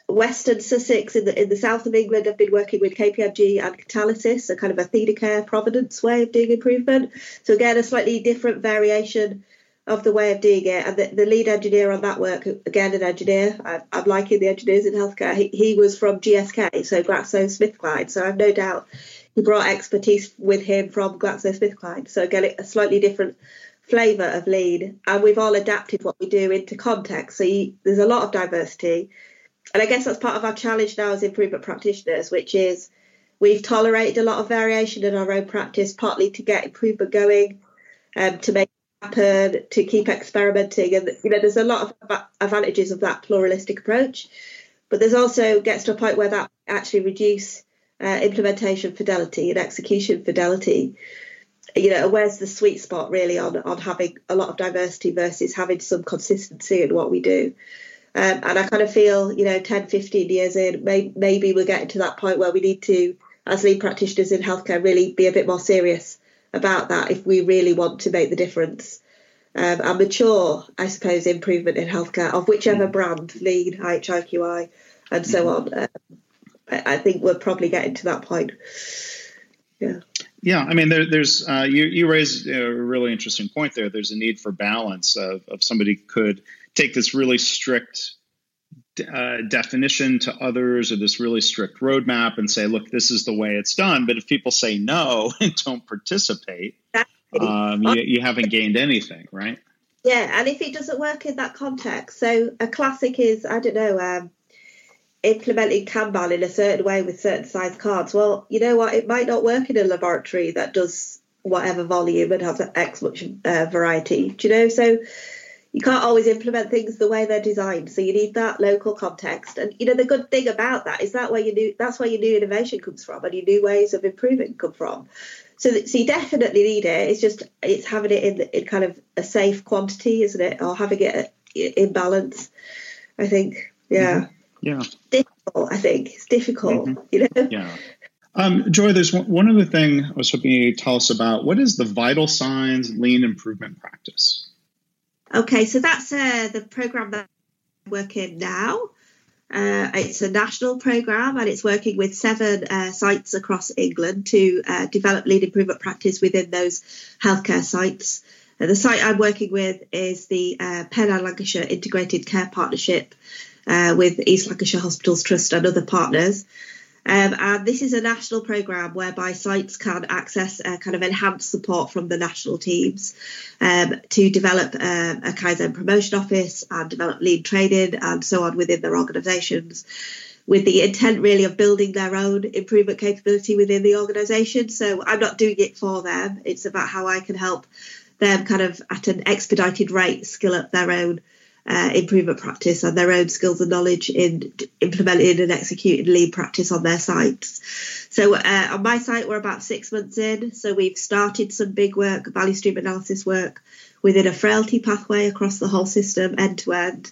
Western Sussex in the in the south of England have been working with KPMG and Catalysis, a kind of a Thedacare Providence way of doing improvement. So again, a slightly different variation of the way of doing it. And the, the lead engineer on that work, again, an engineer, I, am liking the engineers in healthcare. He, he was from GSK, so GlaxoSmithKline. So I've no doubt he brought expertise with him from GlaxoSmithKline. So again, a slightly different flavour of lean. And we've all adapted what we do into context. So you, there's a lot of diversity. And I guess that's part of our challenge now as improvement practitioners, which is we've tolerated a lot of variation in our own practice, partly to get improvement going, um, to make happen, to keep experimenting. And, you know, there's a lot of advantages of that pluralistic approach. But there's also gets to a point where that actually reduce uh, implementation fidelity and execution fidelity. you know, where's the sweet spot really on on having a lot of diversity versus having some consistency in what we do. Um, and I kind of feel, you know, 10, 15 years in, may, maybe we're getting to that point where we need to, as lean practitioners in healthcare, really be a bit more serious about that if we really want to make the difference. Um, and mature, I suppose, improvement in healthcare of whichever brand, lean, IHIQI, and so mm-hmm. on. Um, I, I think we're probably getting to that point. Yeah. Yeah, I mean, there, there's uh, you you raise a really interesting point there. There's a need for balance of, of somebody could take this really strict uh, definition to others or this really strict roadmap and say, look, this is the way it's done. But if people say no and don't participate, um, you, you haven't gained anything, right? Yeah, and if it doesn't work in that context, so a classic is I don't know. Um, implementing Kanban in a certain way with certain size cards. Well, you know what? It might not work in a laboratory that does whatever volume and has X much uh, variety. Do you know? So you can't always implement things the way they're designed. So you need that local context. And you know the good thing about that is that where you new that's where your new innovation comes from and your new ways of improving come from. So, so you definitely need it. It's just it's having it in in kind of a safe quantity, isn't it, or having it in balance. I think, yeah. Mm-hmm. Yeah. Difficult, I think. It's difficult, mm-hmm. you know? Yeah. Um, Joy, there's one, one other thing I was hoping you'd tell us about. What is the Vital Signs Lean Improvement Practice? Okay, so that's uh, the program that I'm working now. Uh, it's a national program and it's working with seven uh, sites across England to uh, develop lean improvement practice within those healthcare sites. The site I'm working with is the uh, and Lancashire Integrated Care Partnership, uh, with East Lancashire Hospitals Trust and other partners. Um, and this is a national programme whereby sites can access a kind of enhanced support from the national teams um, to develop um, a Kaizen promotion office and develop lean training and so on within their organisations with the intent really of building their own improvement capability within the organisation. So I'm not doing it for them. It's about how I can help them kind of at an expedited rate skill up their own uh, improvement practice and their own skills and knowledge in implementing and executing lean practice on their sites. So uh, on my site, we're about six months in. So we've started some big work, value stream analysis work within a frailty pathway across the whole system, end to end,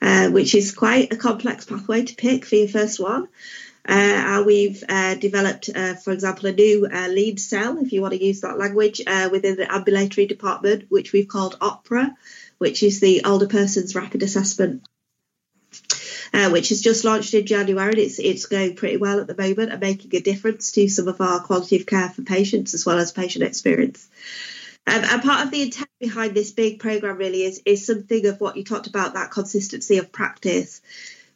uh, which is quite a complex pathway to pick for your first one. Uh, and we've uh, developed, uh, for example, a new uh, lean cell, if you want to use that language, uh, within the ambulatory department, which we've called OPRA, which is the older person's rapid assessment. Uh, which has just launched in January and it's it's going pretty well at the moment and making a difference to some of our quality of care for patients as well as patient experience. Um, and part of the intent behind this big program really is is something of what you talked about that consistency of practice,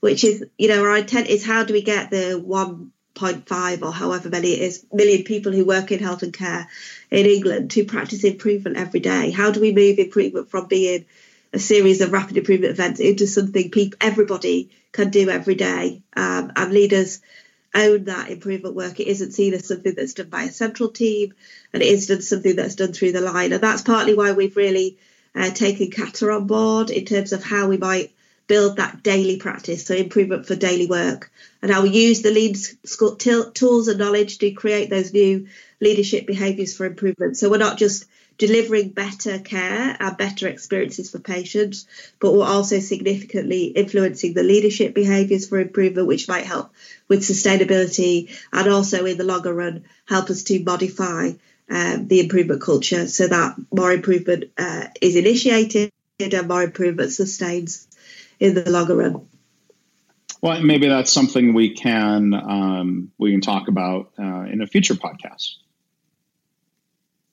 which is you know our intent is how do we get the one 0.5 or however many it is million people who work in health and care in England to practice improvement every day? How do we move improvement from being a series of rapid improvement events into something people everybody can do every day? Um, and leaders own that improvement work. It isn't seen as something that's done by a central team, and it is done something that's done through the line. And that's partly why we've really uh, taken Kata on board in terms of how we might build that daily practice, so improvement for daily work, and we use the lean tools and knowledge to create those new leadership behaviours for improvement. So we're not just delivering better care and better experiences for patients, but we're also significantly influencing the leadership behaviours for improvement, which might help with sustainability and also in the longer run help us to modify um, the improvement culture so that more improvement uh, is initiated and more improvement sustains in the longer run. Well, maybe that's something we can um, we can talk about uh, in a future podcast.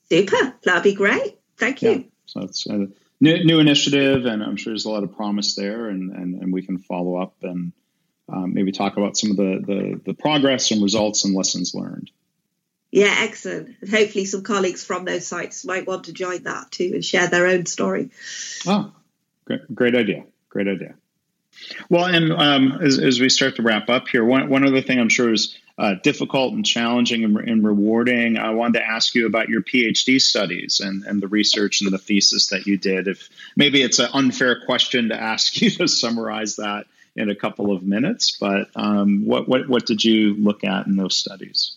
Super, that'd be great. Thank you. Yeah. So it's a new, new, initiative, and I'm sure there's a lot of promise there, and and, and we can follow up and um, maybe talk about some of the, the the progress and results and lessons learned. Yeah, excellent. And hopefully, some colleagues from those sites might want to join that too and share their own story. Oh, great, great idea. Great idea. Well, and um, as, as, we start to wrap up here, one, one other thing I'm sure is uh, difficult and challenging and, and, rewarding. I wanted to ask you about your PhD studies and, and the research and the thesis that you did. If maybe it's an unfair question to ask you to summarize that in a couple of minutes, but um, what, what, what did you look at in those studies?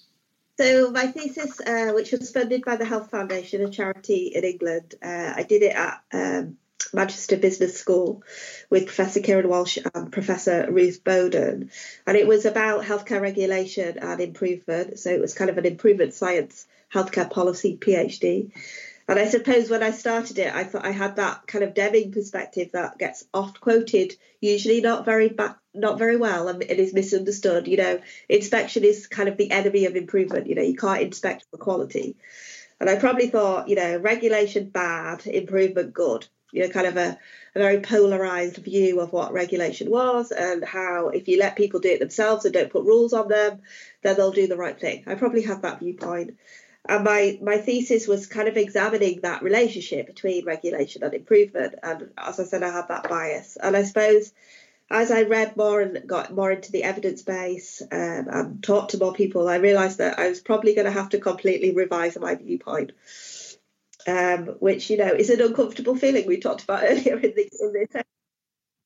So my thesis, uh, which was funded by the Health Foundation, a charity in England, uh, I did it at um, Manchester Business School with Professor Kieran Walshe and Professor Ruth Boaden. And it was about healthcare regulation and improvement. So it was kind of an improvement science healthcare policy PhD. And I suppose when I started it, I thought I had that kind of Deming perspective that gets oft quoted, usually not very not very well, and it is misunderstood. You know, inspection is kind of the enemy of improvement. You know, you can't inspect for quality. And I probably thought, you know, regulation bad, improvement good. You know, kind of a, a very polarized view of what regulation was and how if you let people do it themselves and don't put rules on them, then they'll do the right thing. I probably had that viewpoint. And my my thesis was kind of examining that relationship between regulation and improvement. And as i said i had that bias. And i suppose as i read more and got more into the evidence base um, and talked to more people i realized that i was probably going to have to completely revise my viewpoint um, which you know is an uncomfortable feeling we talked about earlier in, the, in this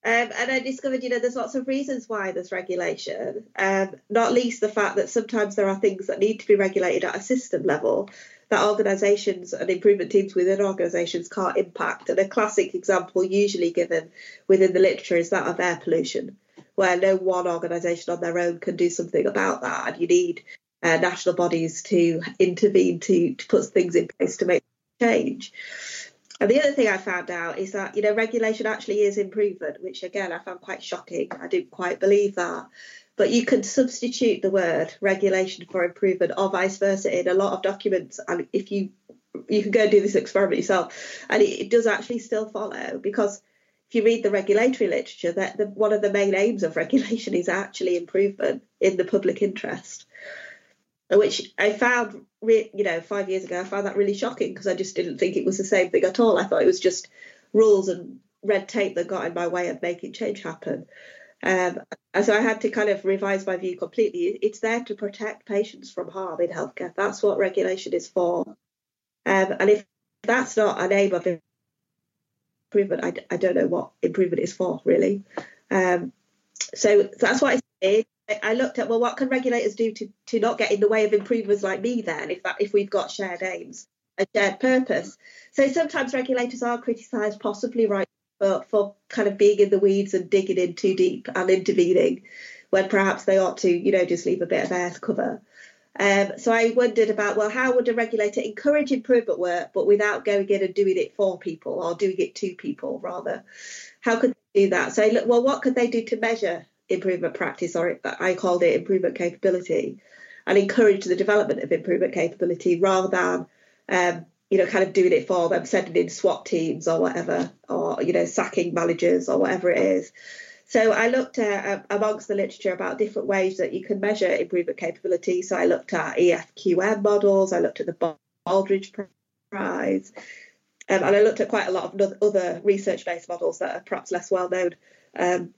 um, and I discovered, you know, there's lots of reasons why there's regulation, um, not least the fact that sometimes there are things that need to be regulated at a system level that organisations and improvement teams within organisations can't impact. And a classic example, usually given within the literature, is that of air pollution, where no one organisation on their own can do something about that, and you need uh, national bodies to intervene to, to put things in place to make change. And the other thing I found out is that, you know, regulation actually is improvement, which again I found quite shocking. I didn't quite believe that. But you can substitute the word regulation for improvement or vice versa in a lot of documents. And if you you can go and do this experiment yourself, and it, it does actually still follow because if you read the regulatory literature, that the, one of the main aims of regulation is actually improvement in the public interest which I found, re- you know, five years ago, I found that really shocking because I just didn't think it was the same thing at all. I thought it was just rules and red tape that got in my way of making change happen. Um, and so I had to kind of revise my view completely. It's there to protect patients from harm in healthcare. That's what regulation is for. Um, and if that's not an aim of improvement, I, I don't know what improvement is for, really. Um, so, that's what I did. I looked at well, what can regulators do to, to not get in the way of improvers like me then, if that if we've got shared aims, a shared purpose. So sometimes regulators are criticised, possibly right, for, for kind of being in the weeds and digging in too deep and intervening, when perhaps they ought to, you know, just leave a bit of to cover. Um, so I wondered about well, how would a regulator encourage improvement work, but without going in and doing it for people or doing it to people rather? How could they do that? So look, well, what could they do to measure improvement practice, or I called it improvement capability, and encourage the development of improvement capability rather than, um, you know, kind of doing it for them, sending in SWAT teams or whatever, or you know, sacking managers or whatever it is. So I looked uh, amongst the literature about different ways that you can measure improvement capability. So I looked at EFQM models, I looked at the Baldrige Prize, um, and I looked at quite a lot of other research-based models that are perhaps less well known. Um,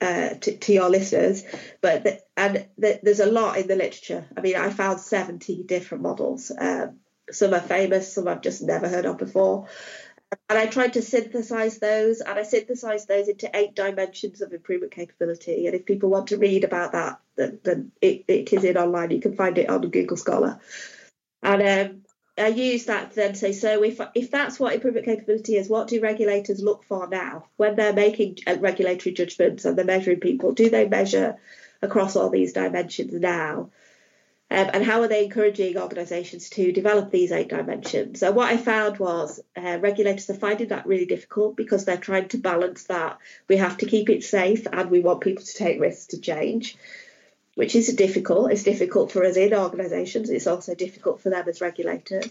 uh, to, to, your listeners, but the, and the, there's a lot in the literature. I mean, I found 70 different models. Um, some are famous, some I've just never heard of before. And I tried to synthesize those, and I synthesized those into eight dimensions of improvement capability. And if people want to read about that, then, then it, it is in online. You can find it on Google Scholar. And um, I use that to then say, so if if that's what improvement capability is, what do regulators look for now when they're making uh, regulatory judgments and they're measuring people? Do they measure across all these dimensions now? Um, and how are they encouraging organisations to develop these eight dimensions? So what I found was uh, regulators are finding that really difficult because they're trying to balance that we have to keep it safe and we want people to take risks to change which is difficult. It's difficult for us in organisations. It's also difficult for them as regulators.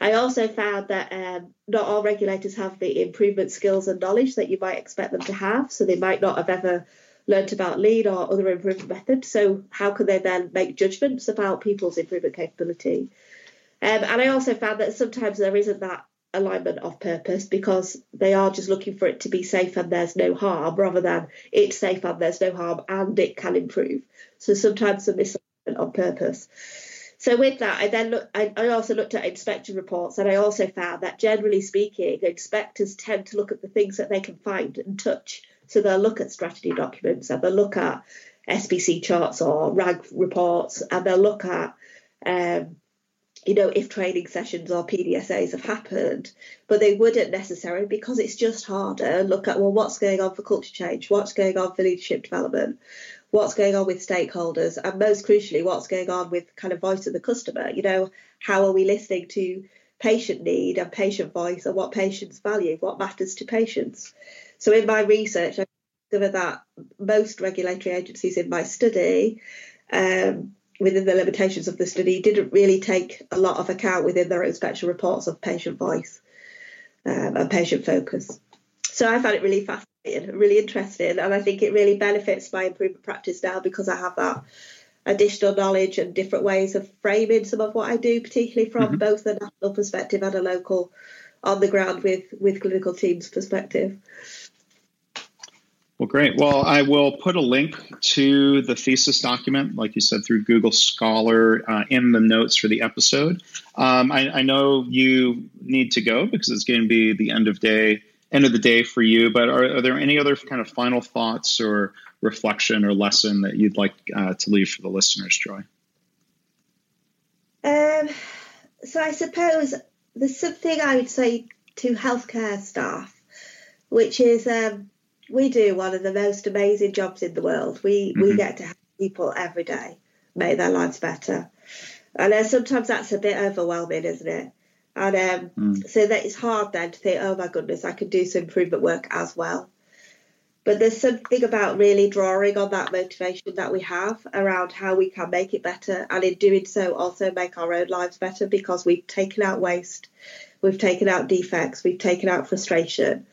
I also found that um, not all regulators have the improvement skills and knowledge that you might expect them to have. So they might not have ever learnt about lean or other improvement methods. So how can they then make judgments about people's improvement capability? Um, and I also found that sometimes there isn't that alignment of purpose because they are just looking for it to be safe and there's no harm rather than it's safe and there's no harm and it can improve. So sometimes a misalignment of purpose. So with that, I then look. I, I, also looked at inspection reports, and I also found that generally speaking, inspectors tend to look at the things that they can find and touch. So they'll look at strategy documents, and they'll look at SPC charts or RAG reports, and they'll look at um, you know, if training sessions or PDSAs have happened, but they wouldn't necessarily because it's just harder. Look at, well, what's going on for culture change? What's going on for leadership development? What's going on with stakeholders? And most crucially, what's going on with kind of voice of the customer? You know, how are we listening to patient need and patient voice and what patients value, what matters to patients? So in my research, I discovered that most regulatory agencies in my study um, within the limitations of the study, didn't really take a lot of account within their inspection reports of patient voice um, and patient focus. So I found it really fascinating, really interesting, and I think it really benefits my improvement practice now because I have that additional knowledge and different ways of framing some of what I do, particularly from mm-hmm. both a national perspective and a local on the ground with with clinical teams perspective. Well, great. Well, I will put a link to the thesis document, like you said, through Google Scholar uh, in the notes for the episode. Um, I, I, know you need to go because it's going to be the end of day, end of the day for you. But are, are there any other kind of final thoughts or reflection or lesson that you'd like uh, to leave for the listeners, Joy? Um, so I suppose there's something I would say to healthcare staff, which is. Um, we do one of the most amazing jobs in the world. We mm-hmm. we get to help people every day make their lives better, and then sometimes that's a bit overwhelming, isn't it? And um, mm. so that it's hard then to think, oh my goodness, I could do some improvement work as well. But there's something about really drawing on that motivation that we have around how we can make it better, and in doing so, also make our own lives better because we've taken out waste, we've taken out defects, we've taken out frustration,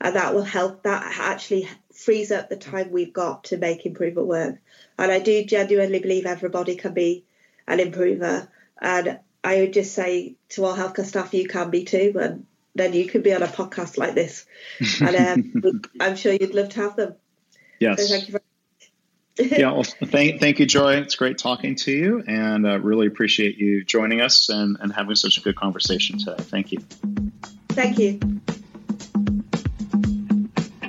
and that will help. That actually frees up the time we've got to make improvement work. And I do genuinely believe everybody can be an improver. And I would just say to all healthcare staff, you can be too, and then you can be on a podcast like this. And um, I'm sure you'd love to have them. Yes. So thank you very yeah, well, thank, thank you, Joy. It's great talking to you, and uh, really appreciate you joining us and, and having such a good conversation today. Thank you. Thank you.